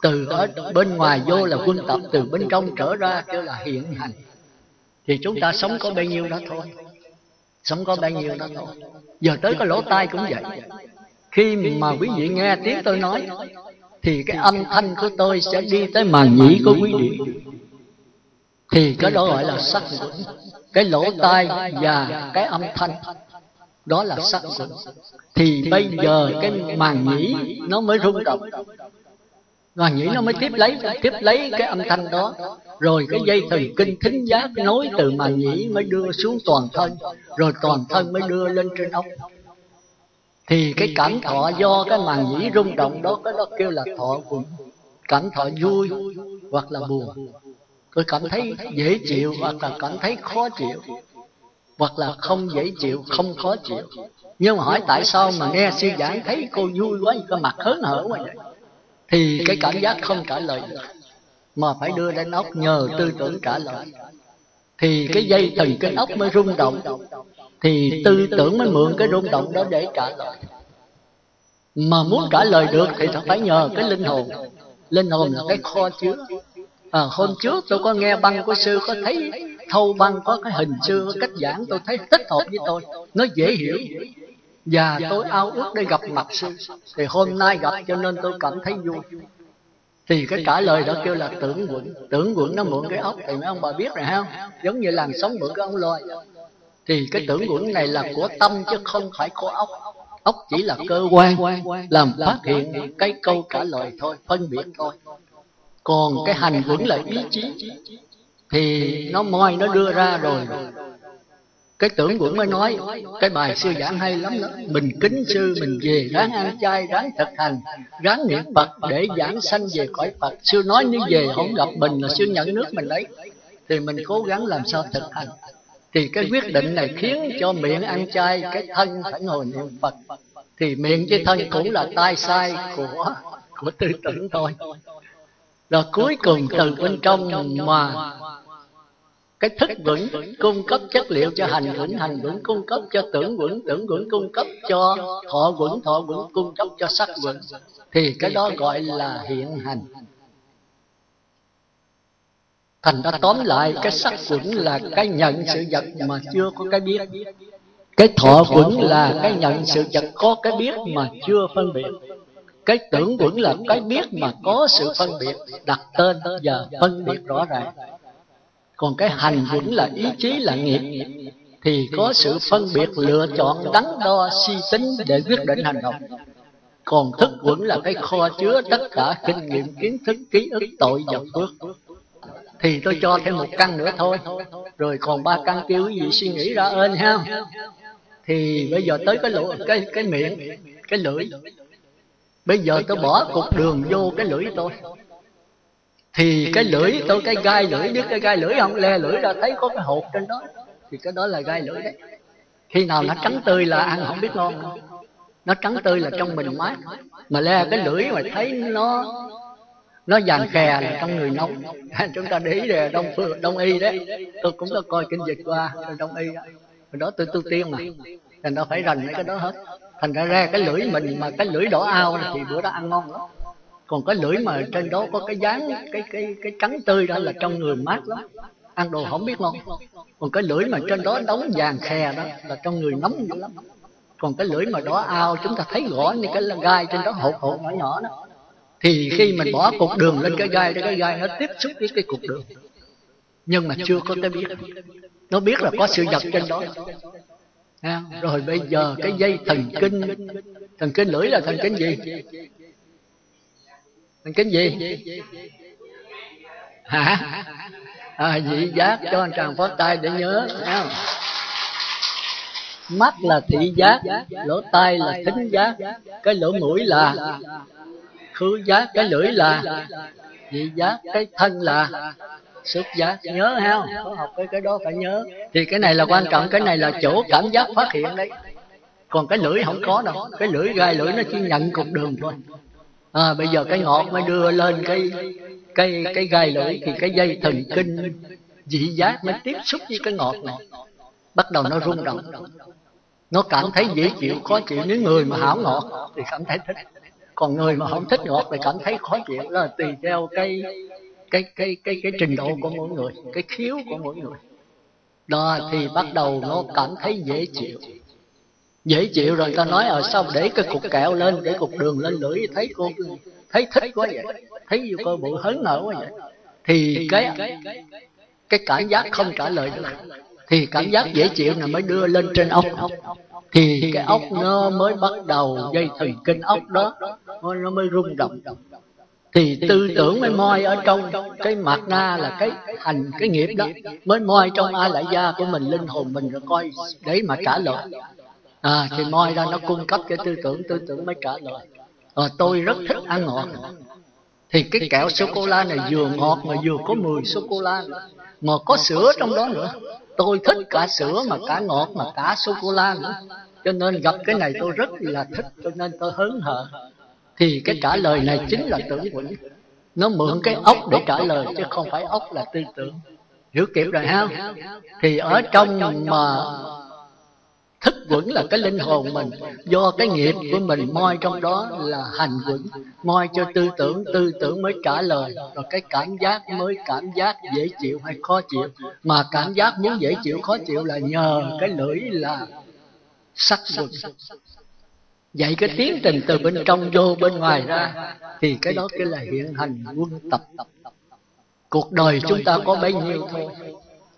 từ ở bên ngoài vô là quân tập, từ bên trong trở ra kêu là hiện hành. Thì chúng ta sống có bao nhiêu đó thôi. Sống có bao nhiêu đó thôi. Giờ tới cái lỗ tai cũng vậy. Khi mà quý vị nghe tiếng tôi nói, thì cái âm thanh của tôi sẽ đi tới màng nhĩ của quý vị. Thì cái đó gọi là sắc quẩn cái lỗ tai và cái âm thanh, đó là sắc quẩn thì bây giờ cái màng nhĩ nó mới rung động màng nhĩ nó mới tiếp lấy tiếp lấy cái âm thanh đó. Rồi cái dây thần kinh thính giác nối từ màng nhĩ mới đưa xuống toàn thân. Rồi toàn thân mới đưa lên trên ốc. Thì cái cảm thọ do cái màng nhĩ rung động đó, cái đó kêu là thọ quẩn. Cảm thọ vui hoặc là buồn. Tôi cảm thấy dễ chịu hoặc là cảm thấy khó chịu. Hoặc là không dễ chịu, không khó chịu. Nhưng mà hỏi tại sao mà nghe sư giảng thấy cô vui quá, cái mặt hớn hở quá vậy? Thì cái cảm giác không trả lời được mà phải đưa lên óc nhờ tư tưởng trả lời. thì cái dây thần kinh óc mới rung động. thì tư tưởng mới mượn cái rung động đó để trả lời. Mà muốn trả lời được thì phải nhờ cái linh hồn. linh hồn. Là cái kho chứa. à, hôm trước tôi có nghe băng của sư có thấy thâu băng có cái hình xưa cách giảng. tôi thấy thích hợp với tôi. Nó dễ hiểu và tôi ao ước để gặp mặt sư. Thì hôm nay gặp cho nên tôi cảm thấy vui. Thì cái trả lời đó kêu là tưởng quẩn. tưởng quẩn nó mượn cái ốc thì mấy ông bà biết rồi không giống như làng sống mượn cái ông loài. Thì cái tưởng quẩn này là của tâm chứ không phải của ốc. ốc. Chỉ là cơ quan làm phát hiện cái câu trả lời thôi phân biệt thôi. Còn cái hành quẩn là ý chí. thì nó moi nó đưa ra rồi cái tưởng quẩn mới nói, cái bài sư giảng hay lắm lắm mình kính sư, mình về ráng ăn chay, ráng thực hành, ráng niệm phật để giảng sanh về cõi phật. Sư nói như về không gặp mình là sư nhận nước mình lấy. Thì mình cố gắng làm sao thực hành. Thì cái quyết định này khiến cho miệng ăn chay, cái thân phải ngồi niệm phật. Thì miệng với thân cũng là tai sai của của tư tưởng thôi. Rồi cuối cùng từ bên trong mà cái thức vững, cung cấp chất liệu cho hành vững hành vững cung cấp cho tưởng vững tưởng vững cung cấp cho thọ vững thọ vững cung cấp cho sắc vững. Thì cái đó gọi là hiện hành. Thành ra tóm lại, cái sắc vững là cái nhận sự vật mà chưa có cái biết. Cái thọ vững là cái nhận sự vật có cái biết mà chưa phân biệt. Cái tưởng vững là cái biết mà có sự phân biệt. Đặt tên và phân biệt rõ ràng còn cái hành vững là ý chí là nghiệp. Thì có sự phân biệt lựa chọn, đắn đo, suy tính để quyết định hành động. Còn thức vững là cái kho chứa tất cả kinh nghiệm, kiến thức, ký ức, tội và phước. Thì tôi cho thêm một căn nữa thôi. Rồi còn ba căn kêu quý vị suy nghĩ ra ơn ha thì bây giờ tới cái lỗ, cái cái miệng, cái lưỡi. Bây giờ tôi bỏ cục đường vô cái lưỡi tôi thì cái lưỡi tôi cái gai lưỡi biết cái gai lưỡi không? Le lưỡi ra thấy có cái hột trên đó. Thì cái đó là gai lưỡi đấy. Khi nào nó trắng tươi là ăn không biết ngon. nó trắng tươi là trong mình mát. mà le cái lưỡi mà thấy nó nó vàng khè là trong người nóng chúng ta để ý là đông phương đông y đấy. Tôi cũng có coi kinh dịch qua đông y đó, đó tôi tu tiên mà. Thành ra phải rành mấy cái đó hết. Thành ra ra cái lưỡi mình mà cái lưỡi đỏ ao thì bữa đó ăn ngon lắm còn cái lưỡi mà trên đó có cái dáng, cái cái cái trắng tươi đó là trong người mát lắm. Ăn đồ không biết ngon. Còn cái lưỡi mà trên đó đóng vàng khè đó là trong người nóng lắm. Còn cái lưỡi mà đỏ ao, chúng ta thấy rõ như cái gai trên đó hột hột, nhỏ nhỏ đó. Thì khi mình bỏ cục đường lên cái gai cái gai nó tiếp xúc với cái cục đường. Nhưng mà chưa có cái biết. Nó biết là có sự vật trên đó. Rồi bây giờ cái dây thần kinh. Thần kinh lưỡi là thần kinh gì? Mình kính gì? Hả? À, dị giác cho anh tràng phó tay để nhớ không? mắt là thị giác lỗ tai là thính giác. cái lỗ mũi là khứ giác cái lưỡi là dị giác cái thân là xúc giác. Nhớ ha có học cái cái đó phải nhớ. Thì cái này là quan trọng cái này là chỗ cảm giác phát hiện đấy. Còn cái lưỡi không có đâu. Cái lưỡi gai lưỡi nó chỉ nhận cục đường thôi à, bây giờ cái ngọt mới đưa lên cái cái cái gai lưỡi thì cái dây thần kinh dị giác mới tiếp xúc với cái ngọt này. Bắt đầu nó rung động. Nó cảm thấy dễ chịu khó chịu. Nếu người mà hảo ngọt thì cảm thấy thích. Còn người mà không thích ngọt thì cảm thấy khó chịu. Đó là tùy theo cái cái cái cái cái trình độ của mỗi người cái khiếu của mỗi người. Đó thì bắt đầu nó cảm thấy dễ chịu dễ chịu rồi ta nói ở sao để cái cục kẹo lên, để cục đường lên lưỡi, thấy cô thấy thích quá vậy. Thấy cô bự hớn nở quá vậy. Thì cái cái cảm giác không trả lời được. Thì cảm giác dễ chịu là mới đưa lên trên ốc. Thì cái ốc nó mới bắt đầu dây thần kinh ốc đó, nó mới rung động. Thì tư tưởng mới moi ở trong cái mặt na là cái hành, cái nghiệp đó, mới moi trong ai lại gia của mình, linh hồn mình, rồi coi để mà trả lời à thì moi ra nó cung cấp cái tư tưởng tư tưởng mới trả lời. à, tôi rất thích ăn ngọt. thì cái kẹo sô cô la này vừa ngọt mà vừa có mùi sô cô la mà có sữa trong đó nữa. Tôi thích cả sữa mà cả ngọt mà cả sô cô la nữa. Cho nên gặp cái này tôi rất là thích cho nên tôi hớn hở. Thì cái trả lời này chính là tưởng quẩn nó mượn cái ốc để trả lời chứ không phải ốc là tư tưởng. Hiểu kịp rồi ha thì ở trong mà thức quẩn là cái linh hồn mình. Do cái nghiệp của mình moi trong đó là hành quẩn. Moi cho tư tưởng tư tưởng mới trả lời. Rồi cái cảm giác mới cảm giác dễ chịu hay khó chịu. Mà cảm giác muốn dễ chịu, khó chịu là nhờ cái lưỡi là sắc quẩn. Vậy cái tiến trình từ bên trong vô bên ngoài ra, thì cái đó cái là hiện hành quân tập. Cuộc đời chúng ta có bấy nhiêu thôi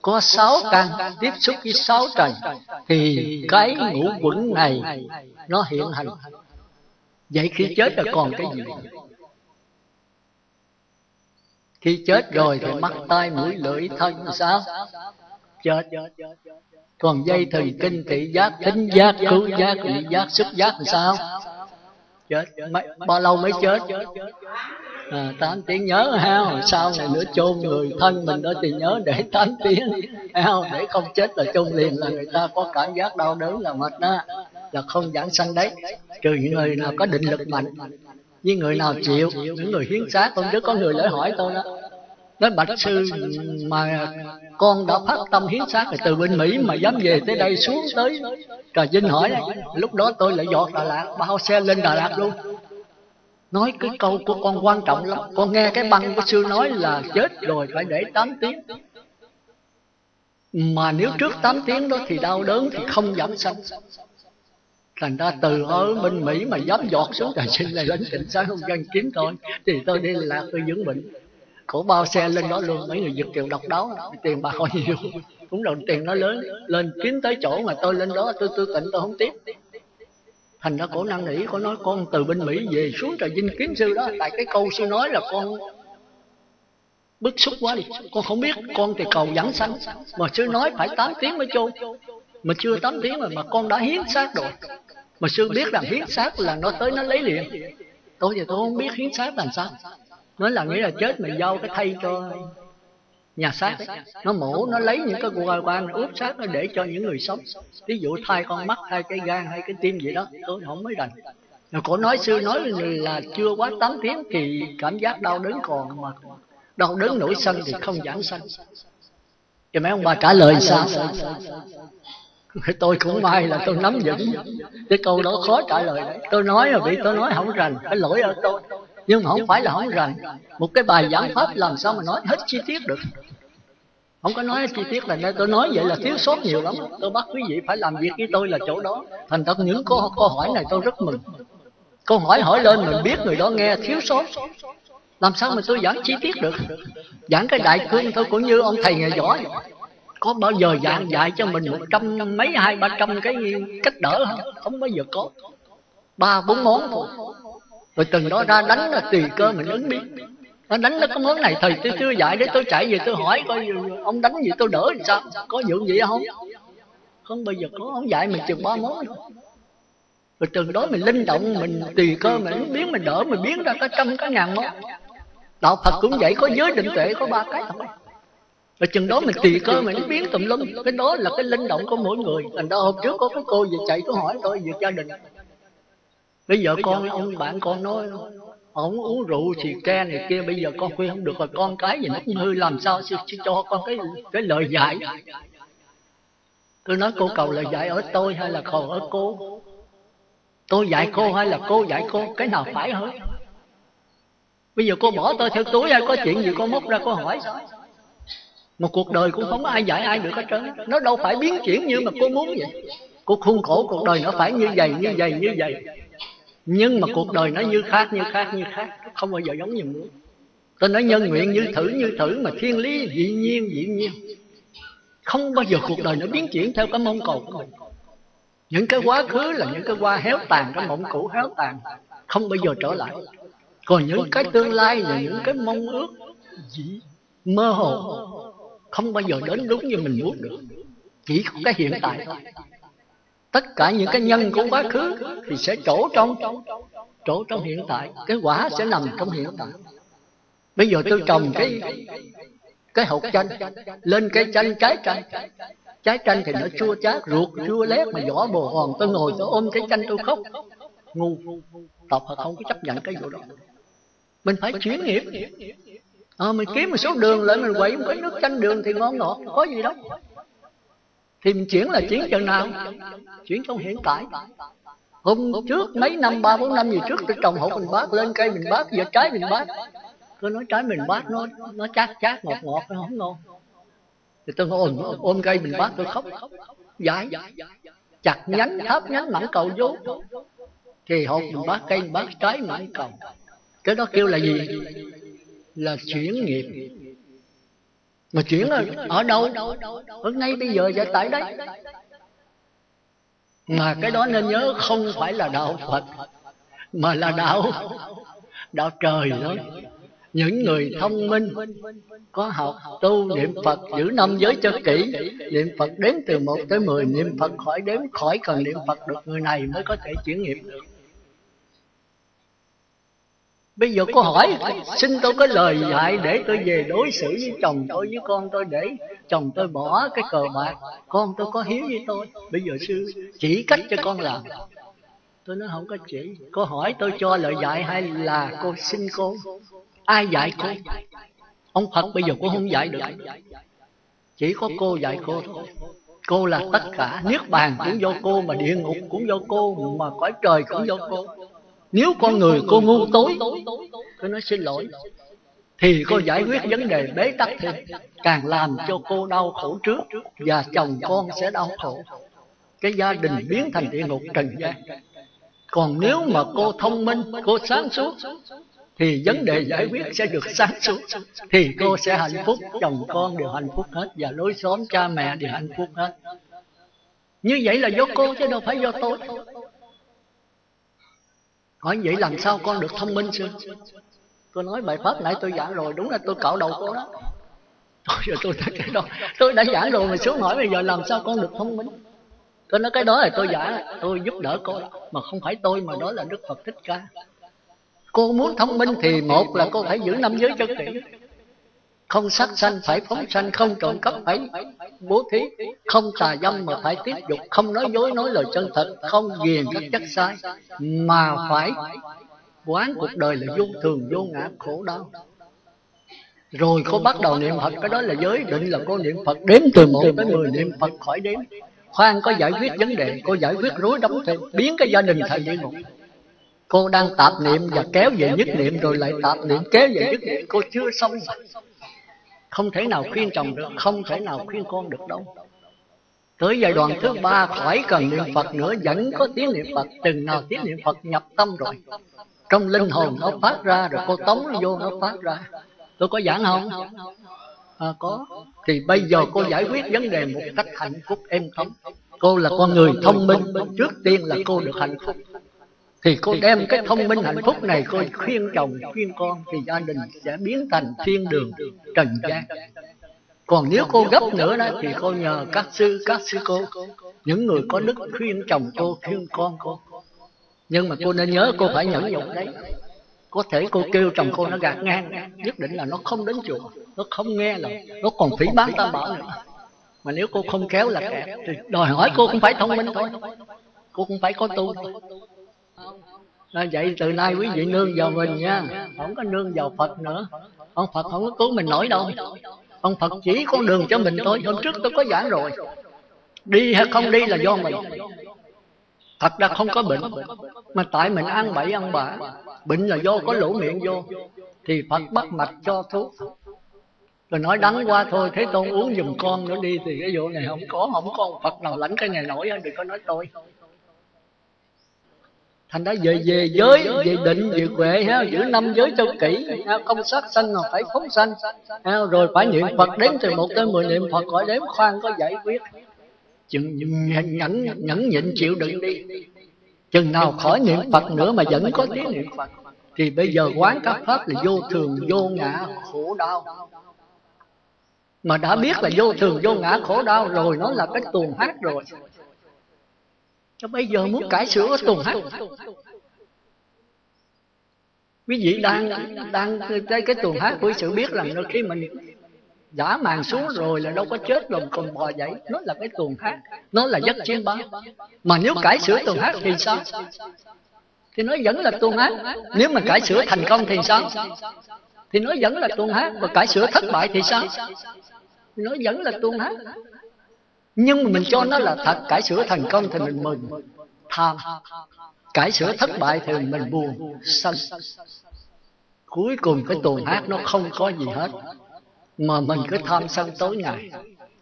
có sáu căn tiếp xúc với sáu trần thì cái ngũ quẩn này nó hiện hành. Vậy khi chết là còn cái gì? Khi chết rồi thì mắt tai mũi lưỡi thân sao? Chết. Còn dây thần kinh thị giác thính giác cứu giác vị giác xúc giác làm sao? Chết. Mấy, bao lâu mới chết Ờ, à, 8 tiếng nhớ ha sau này nữa chôn người thân mình đó thì nhớ để 8 tiếng ha để không chết là chôn liền là người ta có cảm giác đau đớn là mệt đó. Là không giảng sanh đấy. Trừ những người nào có định lực mạnh với người nào chịu những người hiến xác hôm rất có người lễ hỏi tôi đó. Nói bạch sư mà con đã phát tâm hiến xác rồi từ bên mỹ mà dám về tới đây xuống tới. Trà vinh hỏi lúc đó tôi lại dọt đà lạt bao xe lên đà lạt luôn nói cái câu của con quan trọng lắm. con nghe cái băng của sư nói là chết rồi phải để 8 tiếng. mà nếu trước 8 tiếng đó thì đau đớn thì không giảm sanh thành ra từ ở bên mỹ mà dám giọt xuống trà sinh này lên tỉnh sáng không dân kiếm thôi thì tôi đi là tôi dưỡng bệnh. Cổ bao xe lên đó luôn mấy người giật kiều độc đáo. tiền bạc bao nhiêu cũng đồng tiền nó lớn lên kiếm tới chỗ mà tôi lên đó tôi tôi tỉnh tôi không tiếp thành ra cổ năng nỉ có nói con từ bên mỹ về xuống trời vinh kiến sư đó. Tại cái câu sư nói là con bức xúc quá đi. Con không biết, con thì cầu dẫn sanh. Mà sư nói phải 8 tiếng mới chôn. Mà chưa 8 tiếng mà mà con đã hiến xác rồi. Mà sư biết rằng hiến xác là nó tới nó lấy liền. Tôi thì tôi không biết hiến xác làm sao. Nói là nghĩa là chết mình giao cái thay cho nhà xác ấy. nó mổ nó lấy những cái cơ quan ướp xác nó để cho những người sống. Ví dụ thay con mắt thay cái gan hay cái tim gì đó tôi không mới đành. Rồi cổ nói sư nói là chưa quá 8 tiếng thì cảm giác đau đớn còn mà đau đớn nổi sân thì không giảm sân. Thì mấy ông bà trả lời sao? Tôi cũng may là tôi nắm vững. Cái câu đó khó trả lời. Tôi nói là vì tôi nói không rành cái lỗi ở tôi nhưng mà không phải là không rành. một cái bài giảng pháp làm sao mà nói hết chi tiết được? không có nói chi tiết là tôi nói vậy là thiếu sót nhiều lắm. Tôi bắt quý vị phải làm việc với tôi là chỗ đó. Thành thật những câu, câu hỏi này tôi rất mừng. Câu hỏi hỏi lên mình biết người đó nghe thiếu sót. Làm sao mà tôi giảng chi tiết được? Giảng cái đại cương tôi cũng như ông thầy nghề giỏi. Có bao giờ giảng dạy cho mình một trăm mấy hai ba trăm cái cách đỡ không? Không bao giờ có. Ba bốn món thôi rồi từng đó ra đánh là tùy cơ mình ứng biến. Nó đánh nó có món này thầy tôi chưa dạy để tôi chạy về tôi hỏi coi, ông đánh gì tôi đỡ làm sao? Có vụ gì không? Không bao giờ có ông dạy mình chừng ba món. Rồi từ đó mình linh động, mình tùy cơ mình ứng biến, mình đỡ, mình biến ra có trăm, có ngàn món. Đạo phật cũng vậy, có giới định tuệ, có ba cái thôi rồi chừng đó mình tùy cơ mình biến tùm lum. Cái đó là cái linh động của mỗi người. Thành ra hôm trước có cái cô về chạy tôi hỏi tôi về gia đình bây giờ con ông bạn con nói ông uống rượu xì ke này kia bây giờ con khuyên không được rồi con cái gì nó cũng hư làm sao cho con cái cái lời dạy. tôi nói cô cầu lời dạy ở tôi hay là cầu ở cô? tôi dạy cô hay là cô dạy cô cái nào phải hơn bây giờ cô bỏ tôi theo túi hay có chuyện gì cô móc ra cô hỏi sao? Một cuộc đời cũng không có ai dạy ai được hết trơn nó đâu phải biến chuyển như mà cô muốn vậy cuộc khuôn khổ cuộc đời nó phải như vậy như vậy. như vậy nhưng mà cuộc đời nó như khác như khác như khác. không bao giờ giống như muốn. Tôi nói nhân nguyện như thử như thử mà thiên lý dị nhiên dị nhiên. Không bao giờ cuộc đời nó biến chuyển theo cái mong cầu của mình. Những cái quá khứ là những cái qua héo tàn cái mộng cũ héo tàn. Không bao giờ trở lại. Còn những cái tương lai là những cái mong ước dị mơ hồ. Không bao giờ đến đúng như mình muốn được. Chỉ có cái hiện tại thôi tất cả những cái nhân của quá khứ thì sẽ trổ trong trổ trong hiện tại. Cái quả sẽ nằm trong hiện tại. Bây giờ tôi trồng cái cái hột chanh. Lên cây chanh trái chanh. Trái chanh thì nó chua chát ruột chua lét mà vỏ bồ hòn. Tôi ngồi tôi ôm cái chanh tôi khóc. Ngu. Tập họ không có chấp nhận cái vụ đó. Mình phải chuyển nghiệp. À, mình kiếm một số đường lại mình quậy một cái nước chanh đường thì ngon ngọt. Có gì đâu thì mình chuyển là chuyển chừng nào? Chuyển trong hiện tại. Hôm trước, mấy năm, ba, bốn năm gì trước tôi trồng hậu mình bát lên, cây mình bát giờ trái mình bát tôi nói trái mình bát nó nó chát chát, ngọt ngọt, nó không ngon. Thì tôi ôm ôm cây mình bát tôi khóc. Giải, chặt nhánh, tháp nhánh, mảng cầu vô. Thì hột mình bát cây mình bát trái mảng cầu. Cái đó kêu là gì? Là chuyển nghiệp mà chuyển ở, ở đâu? Ở ngay bây giờ và tại đây. Mà cái đó nên nhớ không phải là đạo phật mà là đạo đạo trời đó những người thông minh có học tu niệm phật giữ năm giới cho kỹ. Niệm phật đếm từ một tới mười niệm phật khỏi đếm khỏi cần niệm phật được người này mới có thể chuyển nghiệp được Bây giờ cô hỏi, Xin tôi có lời dạy để tôi về đối xử với chồng tôi với con tôi Để chồng tôi bỏ cái cờ bạc, Con tôi có hiếu với tôi. Bây giờ sư, chỉ cách cho con làm. Tôi nói không có chỉ. Cô hỏi tôi cho lời dạy hay là cô xin cô? Ai dạy cô? Ông Phật bây giờ cô không dạy được. Chỉ có cô dạy cô thôi. Cô là tất cả. Niết bàn cũng do cô Mà, địa ngục cũng do cô Mà, cõi trời cũng do cô nếu con người cô ngu tối Tôi nói xin lỗi Thì cô giải quyết vấn đề bế tắc thêm. Càng làm cho cô đau khổ trước Và chồng con sẽ đau khổ. Cái gia đình biến thành địa ngục trần gian. Còn nếu mà cô thông minh Cô sáng suốt Thì vấn đề giải quyết sẽ được sáng suốt. Thì cô sẽ hạnh phúc. Chồng con đều hạnh phúc hết Và lối xóm cha mẹ đều hạnh phúc hết. Như vậy là do cô chứ đâu phải do tôi hỏi vậy làm sao con được thông minh sư tôi nói bài pháp nãy tôi giảng rồi, đúng là tôi cạo đầu cô đó. Tôi giờ tôi thấy cái đó, Tôi đã giảng rồi mà xuống hỏi bây giờ làm sao con được thông minh? Tôi nói cái đó là tôi giảng, Tôi giúp đỡ cô Mà không phải tôi mà đó là Đức Phật Thích Ca. Cô muốn thông minh thì một là cô phải giữ năm giới cho kỹ không sát sanh phải phóng sanh, không trộm cắp phải bố thí. Không tà dâm mà phải tiếp dục, không nói dối, nói lời chân thật, không ghiền các chất sai. Mà phải quán cuộc đời là vô thường, vô ngã, khổ đau. Rồi cô bắt đầu niệm Phật, Cái đó là giới định là cô niệm Phật. Đếm từ một tới mười niệm Phật khỏi đếm. Khoan, có giải quyết vấn đề Cô giải quyết rối đóng thêm. Biến cái gia đình thành địa ngục. Cô đang tạp niệm và kéo về nhất niệm Rồi lại tạp niệm. Kéo về nhất niệm, Cô chưa xong không thể nào khuyên chồng được không thể nào khuyên con được đâu. Tới giai đoạn thứ ba khỏi cần niệm phật nữa vẫn có tiếng niệm phật từng nào tiếng niệm phật nhập tâm rồi. Trong linh hồn nó phát ra rồi cô tống nó vô nó phát ra. tôi có giảng không? À, có. Thì bây giờ cô giải quyết vấn đề một cách hạnh phúc êm thấm. cô là con người thông minh. Trước tiên là cô được hạnh phúc thì cô đem cái thông minh hạnh phúc này cô khuyên chồng khuyên con thì gia đình sẽ biến thành thiên đường trần gian. Còn nếu cô gấp nữa đó thì cô nhờ các sư các sư cô. những người có đức khuyên chồng cô khuyên con cô. Nhưng mà cô nên nhớ cô phải nhẫn nhục đấy. có thể cô kêu chồng cô nó gạt ngang. nhất định là nó không đến chùa nó không nghe lời nó còn phỉ bán ta bảo nữa mà nếu cô không kéo là kẹt thì đòi hỏi cô cũng phải thông minh thôi. cô cũng phải có tu là vậy từ nay quý vị nương vào mình nha. Không có nương vào phật nữa. Ông phật không có cứu mình nổi đâu. Ông phật chỉ con đường cho mình thôi. Hôm trước tôi có giảng rồi. Đi hay không đi là do mình. Thật ra không có bệnh. Mà tại mình ăn bậy ăn bạ. Bệnh là do có lỗ miệng vô. Thì phật bắt mạch cho thuốc. Rồi nói đắng qua thôi. Thế tôn uống giùm con nữa đi. Thì cái vụ này không có không có. Phật nào lãnh cái này nổi đừng có nói tôi thành ra về về giới về định về huệ ha giữ năm giới cho kỹ ha, không sát sanh mà phải phóng sanh ha, rồi phải niệm phật đến từ một tới mười niệm phật khỏi đếm khoan có giải quyết. Chừng nhẫn nhẫn, nhẫn nhịn chịu đựng đi. Chừng nào khỏi niệm phật nữa mà vẫn có tiếng niệm phật. Thì bây giờ quán các pháp là vô thường vô ngã khổ đau. Mà đã biết là vô thường vô ngã khổ đau rồi nó là cái tuồng hát rồi cho bây giờ muốn cải sửa tuần hát quý vị đang đang cái cái tuần hát của sự biết rằng khi mình giả màn xuống rồi là đâu có chết rồi còn bò dậy. Nó là cái tuần hát nó là giấc chiến bá. Mà nếu cải sửa tuần hát thì sao? Thì nó vẫn là tuần hát nếu mà cải sửa thành công thì sao? Thì nó vẫn là tuần hát và cải sửa thất bại thì sao? Thì nó vẫn là tuần hát nhưng mà mình cho nó là thật cải sửa thành công thì mình mừng. tham. Cải sửa thất bại thì mình buồn sân. Cuối cùng cái tuần hát nó không có gì hết. Mà mình cứ tham sân tối ngày.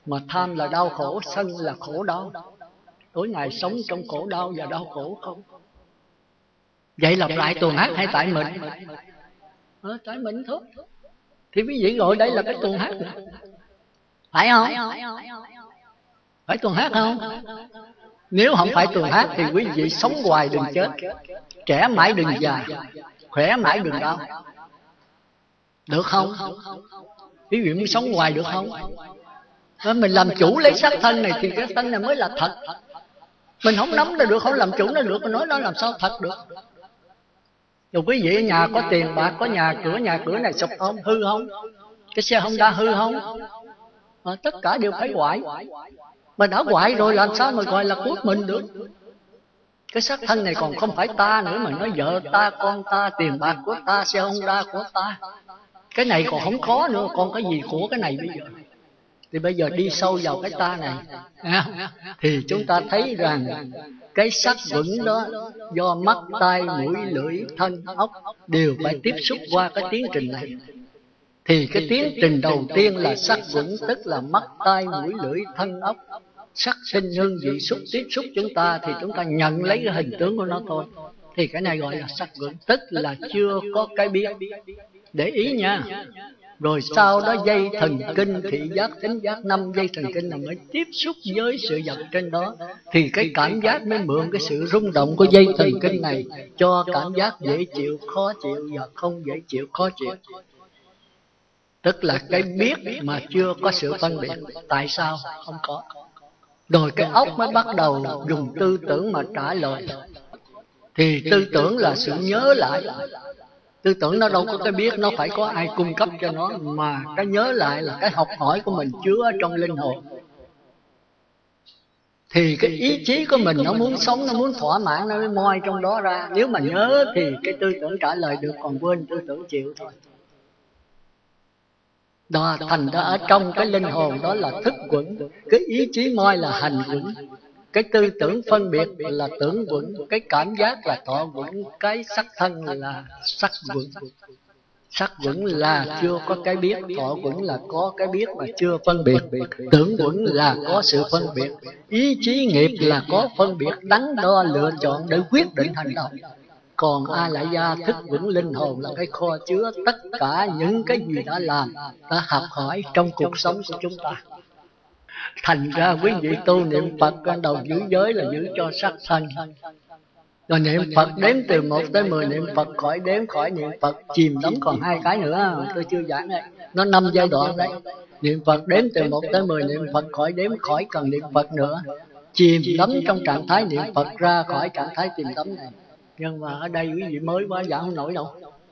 Mà tham là đau khổ sân là khổ đau. Tối ngày sống trong khổ đau và đau khổ không? Vậy lặp lại tuần hát hay tại mình? À, tại mình thôi. Thì quý vị gọi đây là cái tuần hát. Phải không phải tuần hát không? Nếu không phải tuần hát thì quý vị sống hoài đừng chết. trẻ mãi đừng già khỏe mãi đừng đau được không? Quý vị muốn sống hoài được không? Mình làm chủ lấy xác thân này thì cái thân này mới là thật. mình không nắm được không làm chủ nó được nói nó làm sao thật được? Rồi quý vị ở nhà có tiền bạc có nhà cửa nhà cửa này sụp không hư không? Cái xe không đa hư không? À, tất cả đều phải hoại mà đã hoại rồi làm sao mà gọi là của mình được? cái xác thân này còn không phải ta nữa mà nói vợ ta con ta tiền bạc của ta xe honda của ta. Cái này còn không có nữa còn cái gì của cái này bây giờ? Thì bây giờ đi sâu vào cái ta này thì chúng ta thấy rằng cái sắc vững đó do mắt tai mũi lưỡi thân ốc đều phải tiếp xúc qua cái tiến trình này thì cái tiến trình đầu tiên là sắc vững tức là mắt tai mũi lưỡi thân ốc sắc sinh hương vị xúc tiếp xúc chúng ta thì chúng ta nhận lấy cái hình tướng của nó thôi. thì cái này gọi là sắc vững tức là chưa có cái biết. để ý nha. rồi sau đó dây thần kinh thị giác tính giác năm dây thần kinh là mới tiếp xúc với sự vật trên đó. Thì cái cảm giác mới mượn cái sự rung động của dây thần kinh này cho cảm giác dễ chịu khó chịu và không dễ chịu khó chịu tức là cái biết mà chưa có sự phân biệt. tại sao? Không có. Rồi cái óc mới bắt đầu dùng tư tưởng mà trả lời. Thì tư tưởng là sự nhớ lại. tư tưởng nó đâu có cái biết nó phải có ai cung cấp cho nó. mà cái nhớ lại là cái học hỏi của mình chứa trong linh hồn. Thì cái ý chí của mình nó muốn sống nó muốn thỏa mãn nó mới moi trong đó ra. Nếu mà nhớ thì cái tư tưởng trả lời được còn quên tư tưởng chịu thôi đó, thành ra ở trong cái linh hồn đó là thức quẩn. Cái ý chí moi là hành quẩn. Cái tư tưởng phân biệt là tưởng quẩn. Cái cảm giác là thọ quẩn. Cái sắc thân là sắc quẩn. Sắc quẩn là chưa có cái biết. Thọ quẩn là có cái biết mà chưa phân biệt. Tưởng quẩn là có sự phân biệt. Ý chí nghiệp là có phân biệt. Đắn đo lựa chọn để quyết định hành động còn a lại gia thức vững linh hồn là cái kho chứa tất cả những cái gì đã làm đã học hỏi trong cuộc sống của chúng ta. thành ra quý vị tu niệm phật ban đầu giữ giới là giữ cho sắc thân rồi niệm phật đếm từ một tới mười niệm phật khỏi đếm khỏi niệm phật. Chìm đắm còn hai cái nữa tôi chưa giảng đây. Nó năm giai đoạn đấy. Niệm phật đếm từ một tới mười niệm phật khỏi đếm khỏi cần niệm phật nữa. chìm đắm trong trạng thái niệm phật ra khỏi trạng thái chìm đắm này nhưng mà ở đây quý vị mới quá giảng không nổi đâu.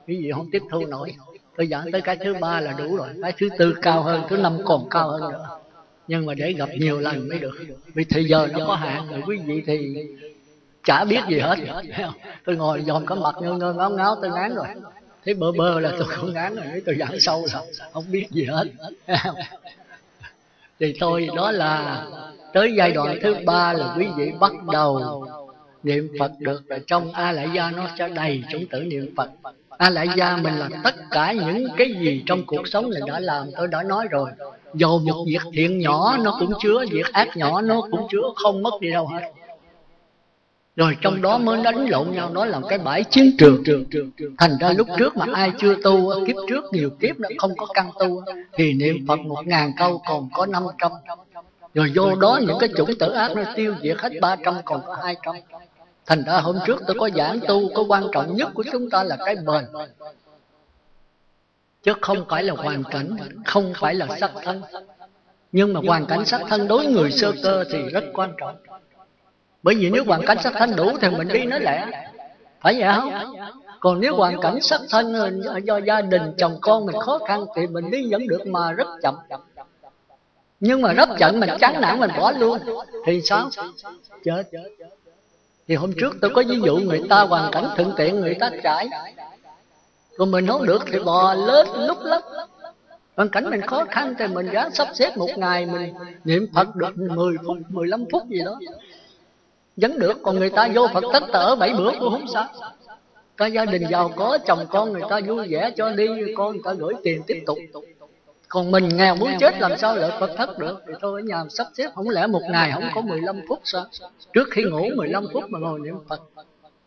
Quý vị không tiếp thu nổi. Tôi giảng tới cái thứ ba là đủ rồi. Cái thứ tư cao hơn, thứ năm còn cao hơn nữa. Nhưng mà để gặp nhiều lần mới được. Vì thời giờ nó có hạn rồi, quý vị thì chả biết gì hết tôi ngồi dòm có mặt ngơ ngơ, ngáo ngáo tôi ngán rồi. Thấy bơ bơ là tôi không ngán rồi tôi giảng sâu là không biết gì hết thì tôi đó là tới giai đoạn thứ ba là quý vị bắt đầu niệm phật được là trong a lại gia nó sẽ đầy chủng tử niệm phật. A lại gia mình là tất cả những cái gì trong cuộc sống mình đã làm, tôi đã nói rồi. Dầu một việc thiện nhỏ, nó cũng chứa, việc ác nhỏ, nó cũng chứa, không mất đi đâu hết. Rồi trong đó mới đánh lộn nhau nói làm cái bãi chiến trường trường trường. Thành ra lúc trước mà ai chưa tu, kiếp trước nhiều kiếp nó không có căn tu, thì niệm phật một ngàn câu còn có năm trăm. Rồi vô đó những cái chủng tử ác nó tiêu diệt hết ba trăm, còn có hai trăm thành ra hôm trước tôi có giảng tu, có quan trọng nhất của chúng ta là cái bền. Chứ không phải là hoàn cảnh, không phải là sắc thân. Nhưng mà hoàn cảnh sắc thân đối người sơ cơ thì rất quan trọng. Bởi vì nếu hoàn cảnh sắc thân đủ thì mình đi nó lẻ phải vậy không? Còn nếu hoàn cảnh sắc thân do gia đình, chồng con mình khó khăn thì mình đi vẫn được mà rất chậm. Nhưng mà rất chậm, mình chán nản, mình bỏ luôn. Thì sao? Chết thì hôm trước tôi có ví dụ người ta hoàn cảnh thuận tiện, người ta trải. Còn mình không được thì bò lớn lúc lắm hoàn cảnh mình khó khăn thì mình gắng sắp xếp một ngày, mình niệm phật được 10 phút 15 phút gì đó. Vẫn được, còn người ta vô phật tất ở bảy bữa cũng không sao. Có gia đình giàu có, chồng con người ta vui vẻ cho đi, con người ta gửi tiền tiếp tục còn mình nghèo muốn chết làm sao lợi Phật thất được? Thì thôi ở nhà sắp xếp không lẽ một ngày không có 15 phút sao? Trước khi ngủ 15 phút mà ngồi niệm Phật.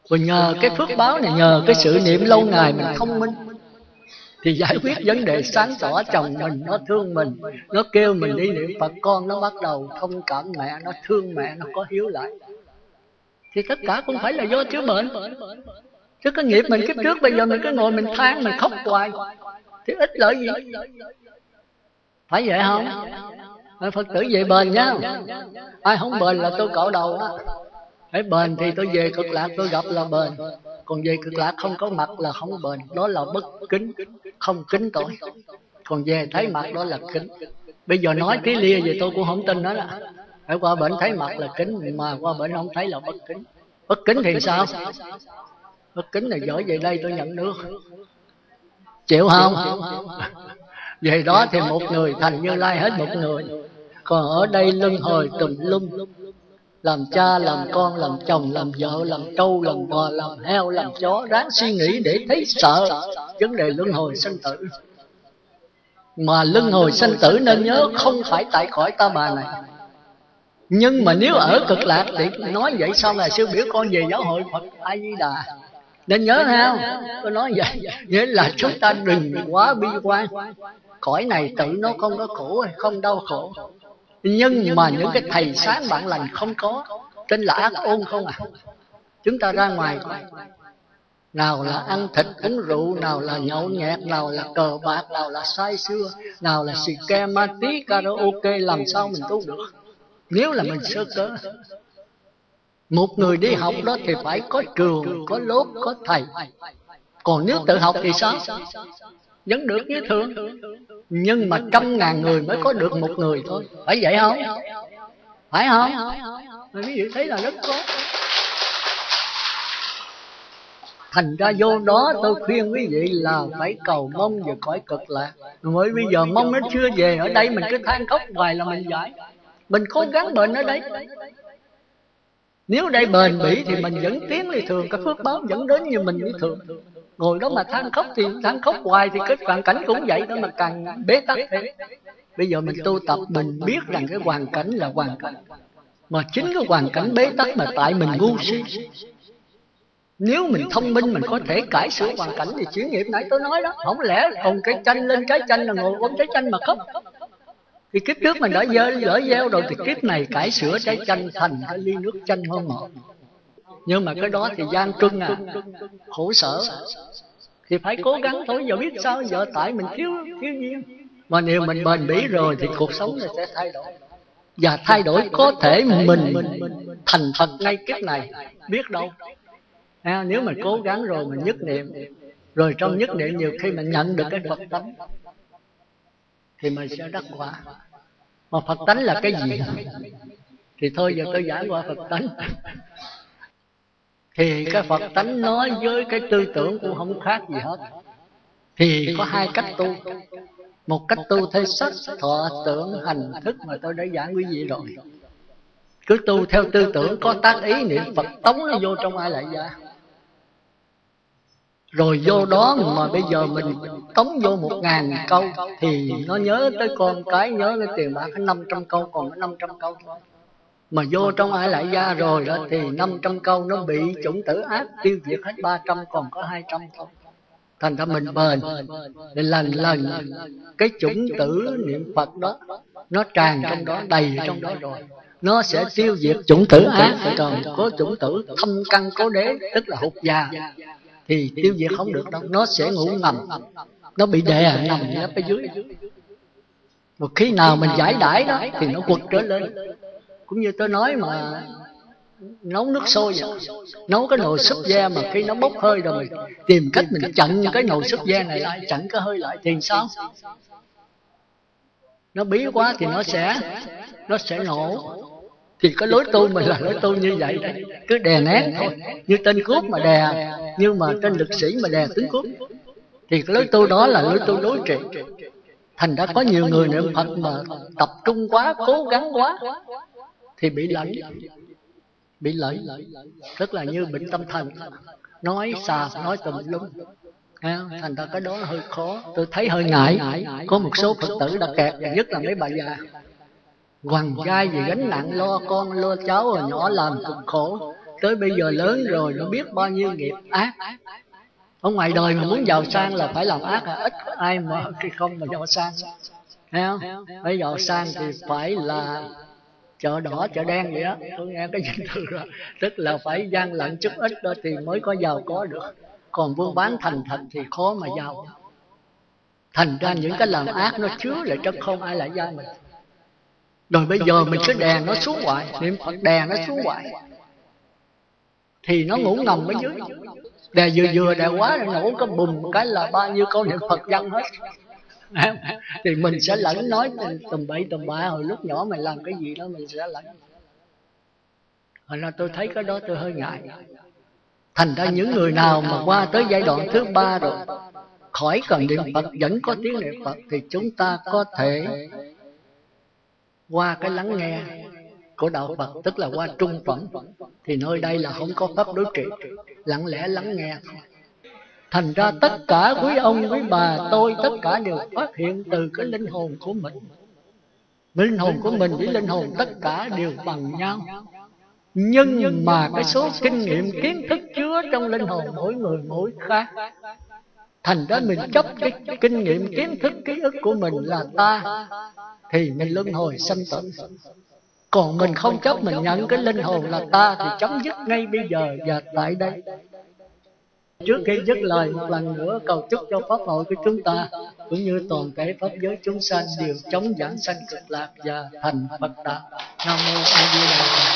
Rồi nhờ cái phước báo này nhờ cái sự niệm lâu ngày mình thông minh. Thì giải quyết vấn đề sáng tỏ chồng mình nó thương mình nó kêu mình đi niệm Phật. Con nó bắt đầu thông cảm mẹ nó thương mẹ nó có hiếu lại. Thì tất cả cũng phải là do chứa bệnh. Chứ cái nghiệp mình kiếp trước bây giờ mình cứ ngồi mình than mình khóc hoài. Thì ít lợi gì phải vậy không? Phật tử về bền nhá. Ai không bền là tôi cạo đầu á. Phải bền thì tôi về cực lạc, tôi gặp là bền. Còn về cực lạc không có mặt là không bền, đó là bất kính, không kính tội còn về thấy mặt đó là kính. Bây giờ nói cái lia về tôi cũng không tin đó. Là phải qua bệnh thấy mặt là kính, mà qua bệnh không thấy là bất kính. Bất kính thì sao? Bất kính là giỏi về đây tôi nhận nước. Chịu không? Về đó thì một người thành như lai hết một người. còn ở đây luân hồi tùm lum. làm cha làm con làm chồng làm vợ làm trâu làm bò làm heo làm chó. ráng suy nghĩ để thấy sợ. vấn đề luân hồi sanh tử. Mà luân hồi sanh tử nên nhớ không phải tại cõi ta bà này. nhưng mà nếu ở cực lạc thì nói vậy sau này sư biểu con về giáo hội phật a di đà? Nên nhớ không? tôi nói vậy. Nghĩa là chúng ta đừng quá bi quan cõi này tự nó không có khổ không đau khổ. nhưng mà những cái thầy sáng bạn lành không có tên là ác ôn không à? chúng ta ra ngoài nào là ăn thịt uống rượu nào là nhậu nhẹt nào là cờ bạc nào là say xưa nào là xì ke ma tí karaoke làm sao mình tu được? nếu là mình sơ cớ. một người đi học đó thì phải có trường có lớp có thầy. còn nếu tự học thì sao vẫn được như thường. nhưng mà trăm ngàn người mới có được một người thôi. phải vậy không? Phải không? Quý vị thấy là rất khó. Thành ra vô đó tôi khuyên quý vị là phải cầu mong về cõi cực lạc. mới bây giờ mong nó chưa về ở đây mình cứ than khóc hoài là mình giải mình cố gắng bệnh ở đây. nếu đây bền bỉ thì mình vẫn tiến như thường. cái phước báo vẫn đến như mình như thường ngồi đó mà than khóc thì than khóc hoài thì cái hoàn cảnh cũng vậy đó mà càng bế tắc thêm. Bây giờ mình tu tập mình biết rằng cái hoàn cảnh là hoàn cảnh. Mà chính cái hoàn cảnh bế tắc mà tại mình ngu si. Nếu mình thông minh mình có thể cải sửa hoàn cảnh thì chuyển nghiệp nãy tôi nói đó, không lẽ còn cái chanh lên trái chanh là ngồi ôm trái chanh mà khóc? Thì kiếp trước mình đã dơ lỡ gieo rồi thì kiếp này cải sửa trái chanh thành cái ly nước chanh hơn ngọt nhưng mà cái đó thì gian truân à khổ sở. Thì phải cố gắng thôi giờ biết sao giờ tại mình thiếu thiếu duyên. mà nếu mình bền bỉ rồi thì cuộc sống nó sẽ thay đổi. và thay đổi có thể mình thành thật ngay kiếp này biết đâu. À, nếu mình cố gắng rồi mình nhất niệm rồi trong nhất niệm nhiều khi mình nhận được cái phật tánh thì mình sẽ đắc quả. mà phật tánh là cái gì thì thôi giờ tôi giải qua phật tánh thì cái phật tánh nói với cái tư tưởng cũng không khác gì hết. Thì có hai cách tu. Một cách tu theo sắc thọ tưởng hành thức mà tôi đã giảng quý vị rồi. Cứ tu theo tư tưởng có tác ý niệm phật tống nó vô trong ai lại ra. Rồi vô đó mà bây giờ mình tống vô một ngàn câu thì nó nhớ tới con cái nhớ tới tiền bạc năm trăm câu còn có năm trăm câu mà vô trong ai lại ra rồi đó thì năm trăm câu nó bị chủng tử ác, tiêu diệt hết ba trăm, còn có hai trăm thôi. Thành ra mình bền. Để lần lần cái chủng tử niệm phật đó, nó tràn trong đó, đầy trong đó rồi. Nó sẽ tiêu diệt chủng tử ác. Còn có chủng tử thâm căn cố đế, tức là hụt già. Thì tiêu diệt không được đâu. Nó sẽ ngủ ngầm. Nó bị đè nằm ở phía dưới. Một khi nào mình giải đãi đó, thì nó quật trở lên cũng như tôi nói mà, nấu nước sôi vậy nấu cái nồi súp da mà khi nó bốc hơi rồi mình tìm cách mình chặn cái nồi súp da này lại chặn cái hơi lại thì sao? Nó bí quá thì nó sẽ nó sẽ nổ. Thì cái lối tu mình là lối tu như vậy đấy cứ đè nén thôi. Như tên cướp mà đè, nhưng mà tên lực sĩ mà đè tướng cướp. Thì cái lối tu đó là lối tu đối trị. Thành ra có nhiều người niệm phật mà tập trung quá, cố gắng quá thì bị lẫn bị lẫn tức là như bệnh tâm thần. Nói xà, nói tùm lum. Thành ra cái đó hơi khó. Tôi thấy hơi ngại. Có một số phật tử đã kẹt, nhất là mấy bà già. Hoàng gai vì gánh nặng lo con, lo cháu rồi nhỏ làm cực khổ. Tới bây giờ lớn rồi, nó biết bao nhiêu nghiệp ác. Ở ngoài đời mà muốn giàu sang là phải làm ác. À? Ít ai mà khi không mà giàu sang. Thấy không? Phải giàu sang thì phải là chợ đỏ chợ đen vậy đó tôi nghe cái danh từ đó tức là phải gian lận chút ít đó thì mới có giàu có được. Còn buôn bán thành thật thì khó mà giàu. Thành ra những cái làm ác nó chứa lại trong không ai lại gia mình. rồi bây giờ mình cứ đè nó xuống hoài. niệm phật đè nó xuống hoài. Thì nó ngủ ngầm ở dưới. đè vừa vừa đè quá là nổ cái bùm cái là bao nhiêu câu niệm phật văn hết thì mình sẽ lẫn nói tầm bậy tầm bạ hồi lúc nhỏ mày làm cái gì đó mình sẽ lẫn. Hồi là tôi thấy cái đó tôi hơi ngại. thành ra những người nào mà qua tới giai đoạn thứ ba rồi khỏi cần niệm phật vẫn có tiếng niệm phật thì chúng ta có thể qua cái lắng nghe của đạo Phật tức là qua trung phẩm. thì nơi đây là không có pháp đối trị lặng lẽ lắng nghe thành ra tất cả quý ông, quý bà, tôi tất cả đều phát hiện từ cái linh hồn của mình. Linh hồn của mình với linh hồn tất cả đều bằng nhau. Nhưng mà cái số kinh nghiệm, kiến thức chứa trong linh hồn mỗi người mỗi khác. Thành ra mình chấp cái kinh nghiệm, kiến thức, ký ức của mình là ta, thì mình luân hồi sanh tử. Còn mình không chấp mình nhận cái linh hồn là ta, thì chấm dứt ngay bây giờ và tại đây trước khi dứt lời một lần nữa cầu chúc cho pháp hội của chúng ta, cũng như toàn thể pháp giới chúng sanh đều chống giảng sanh cực lạc và thành phật đạo. Nam mô a di đà phật.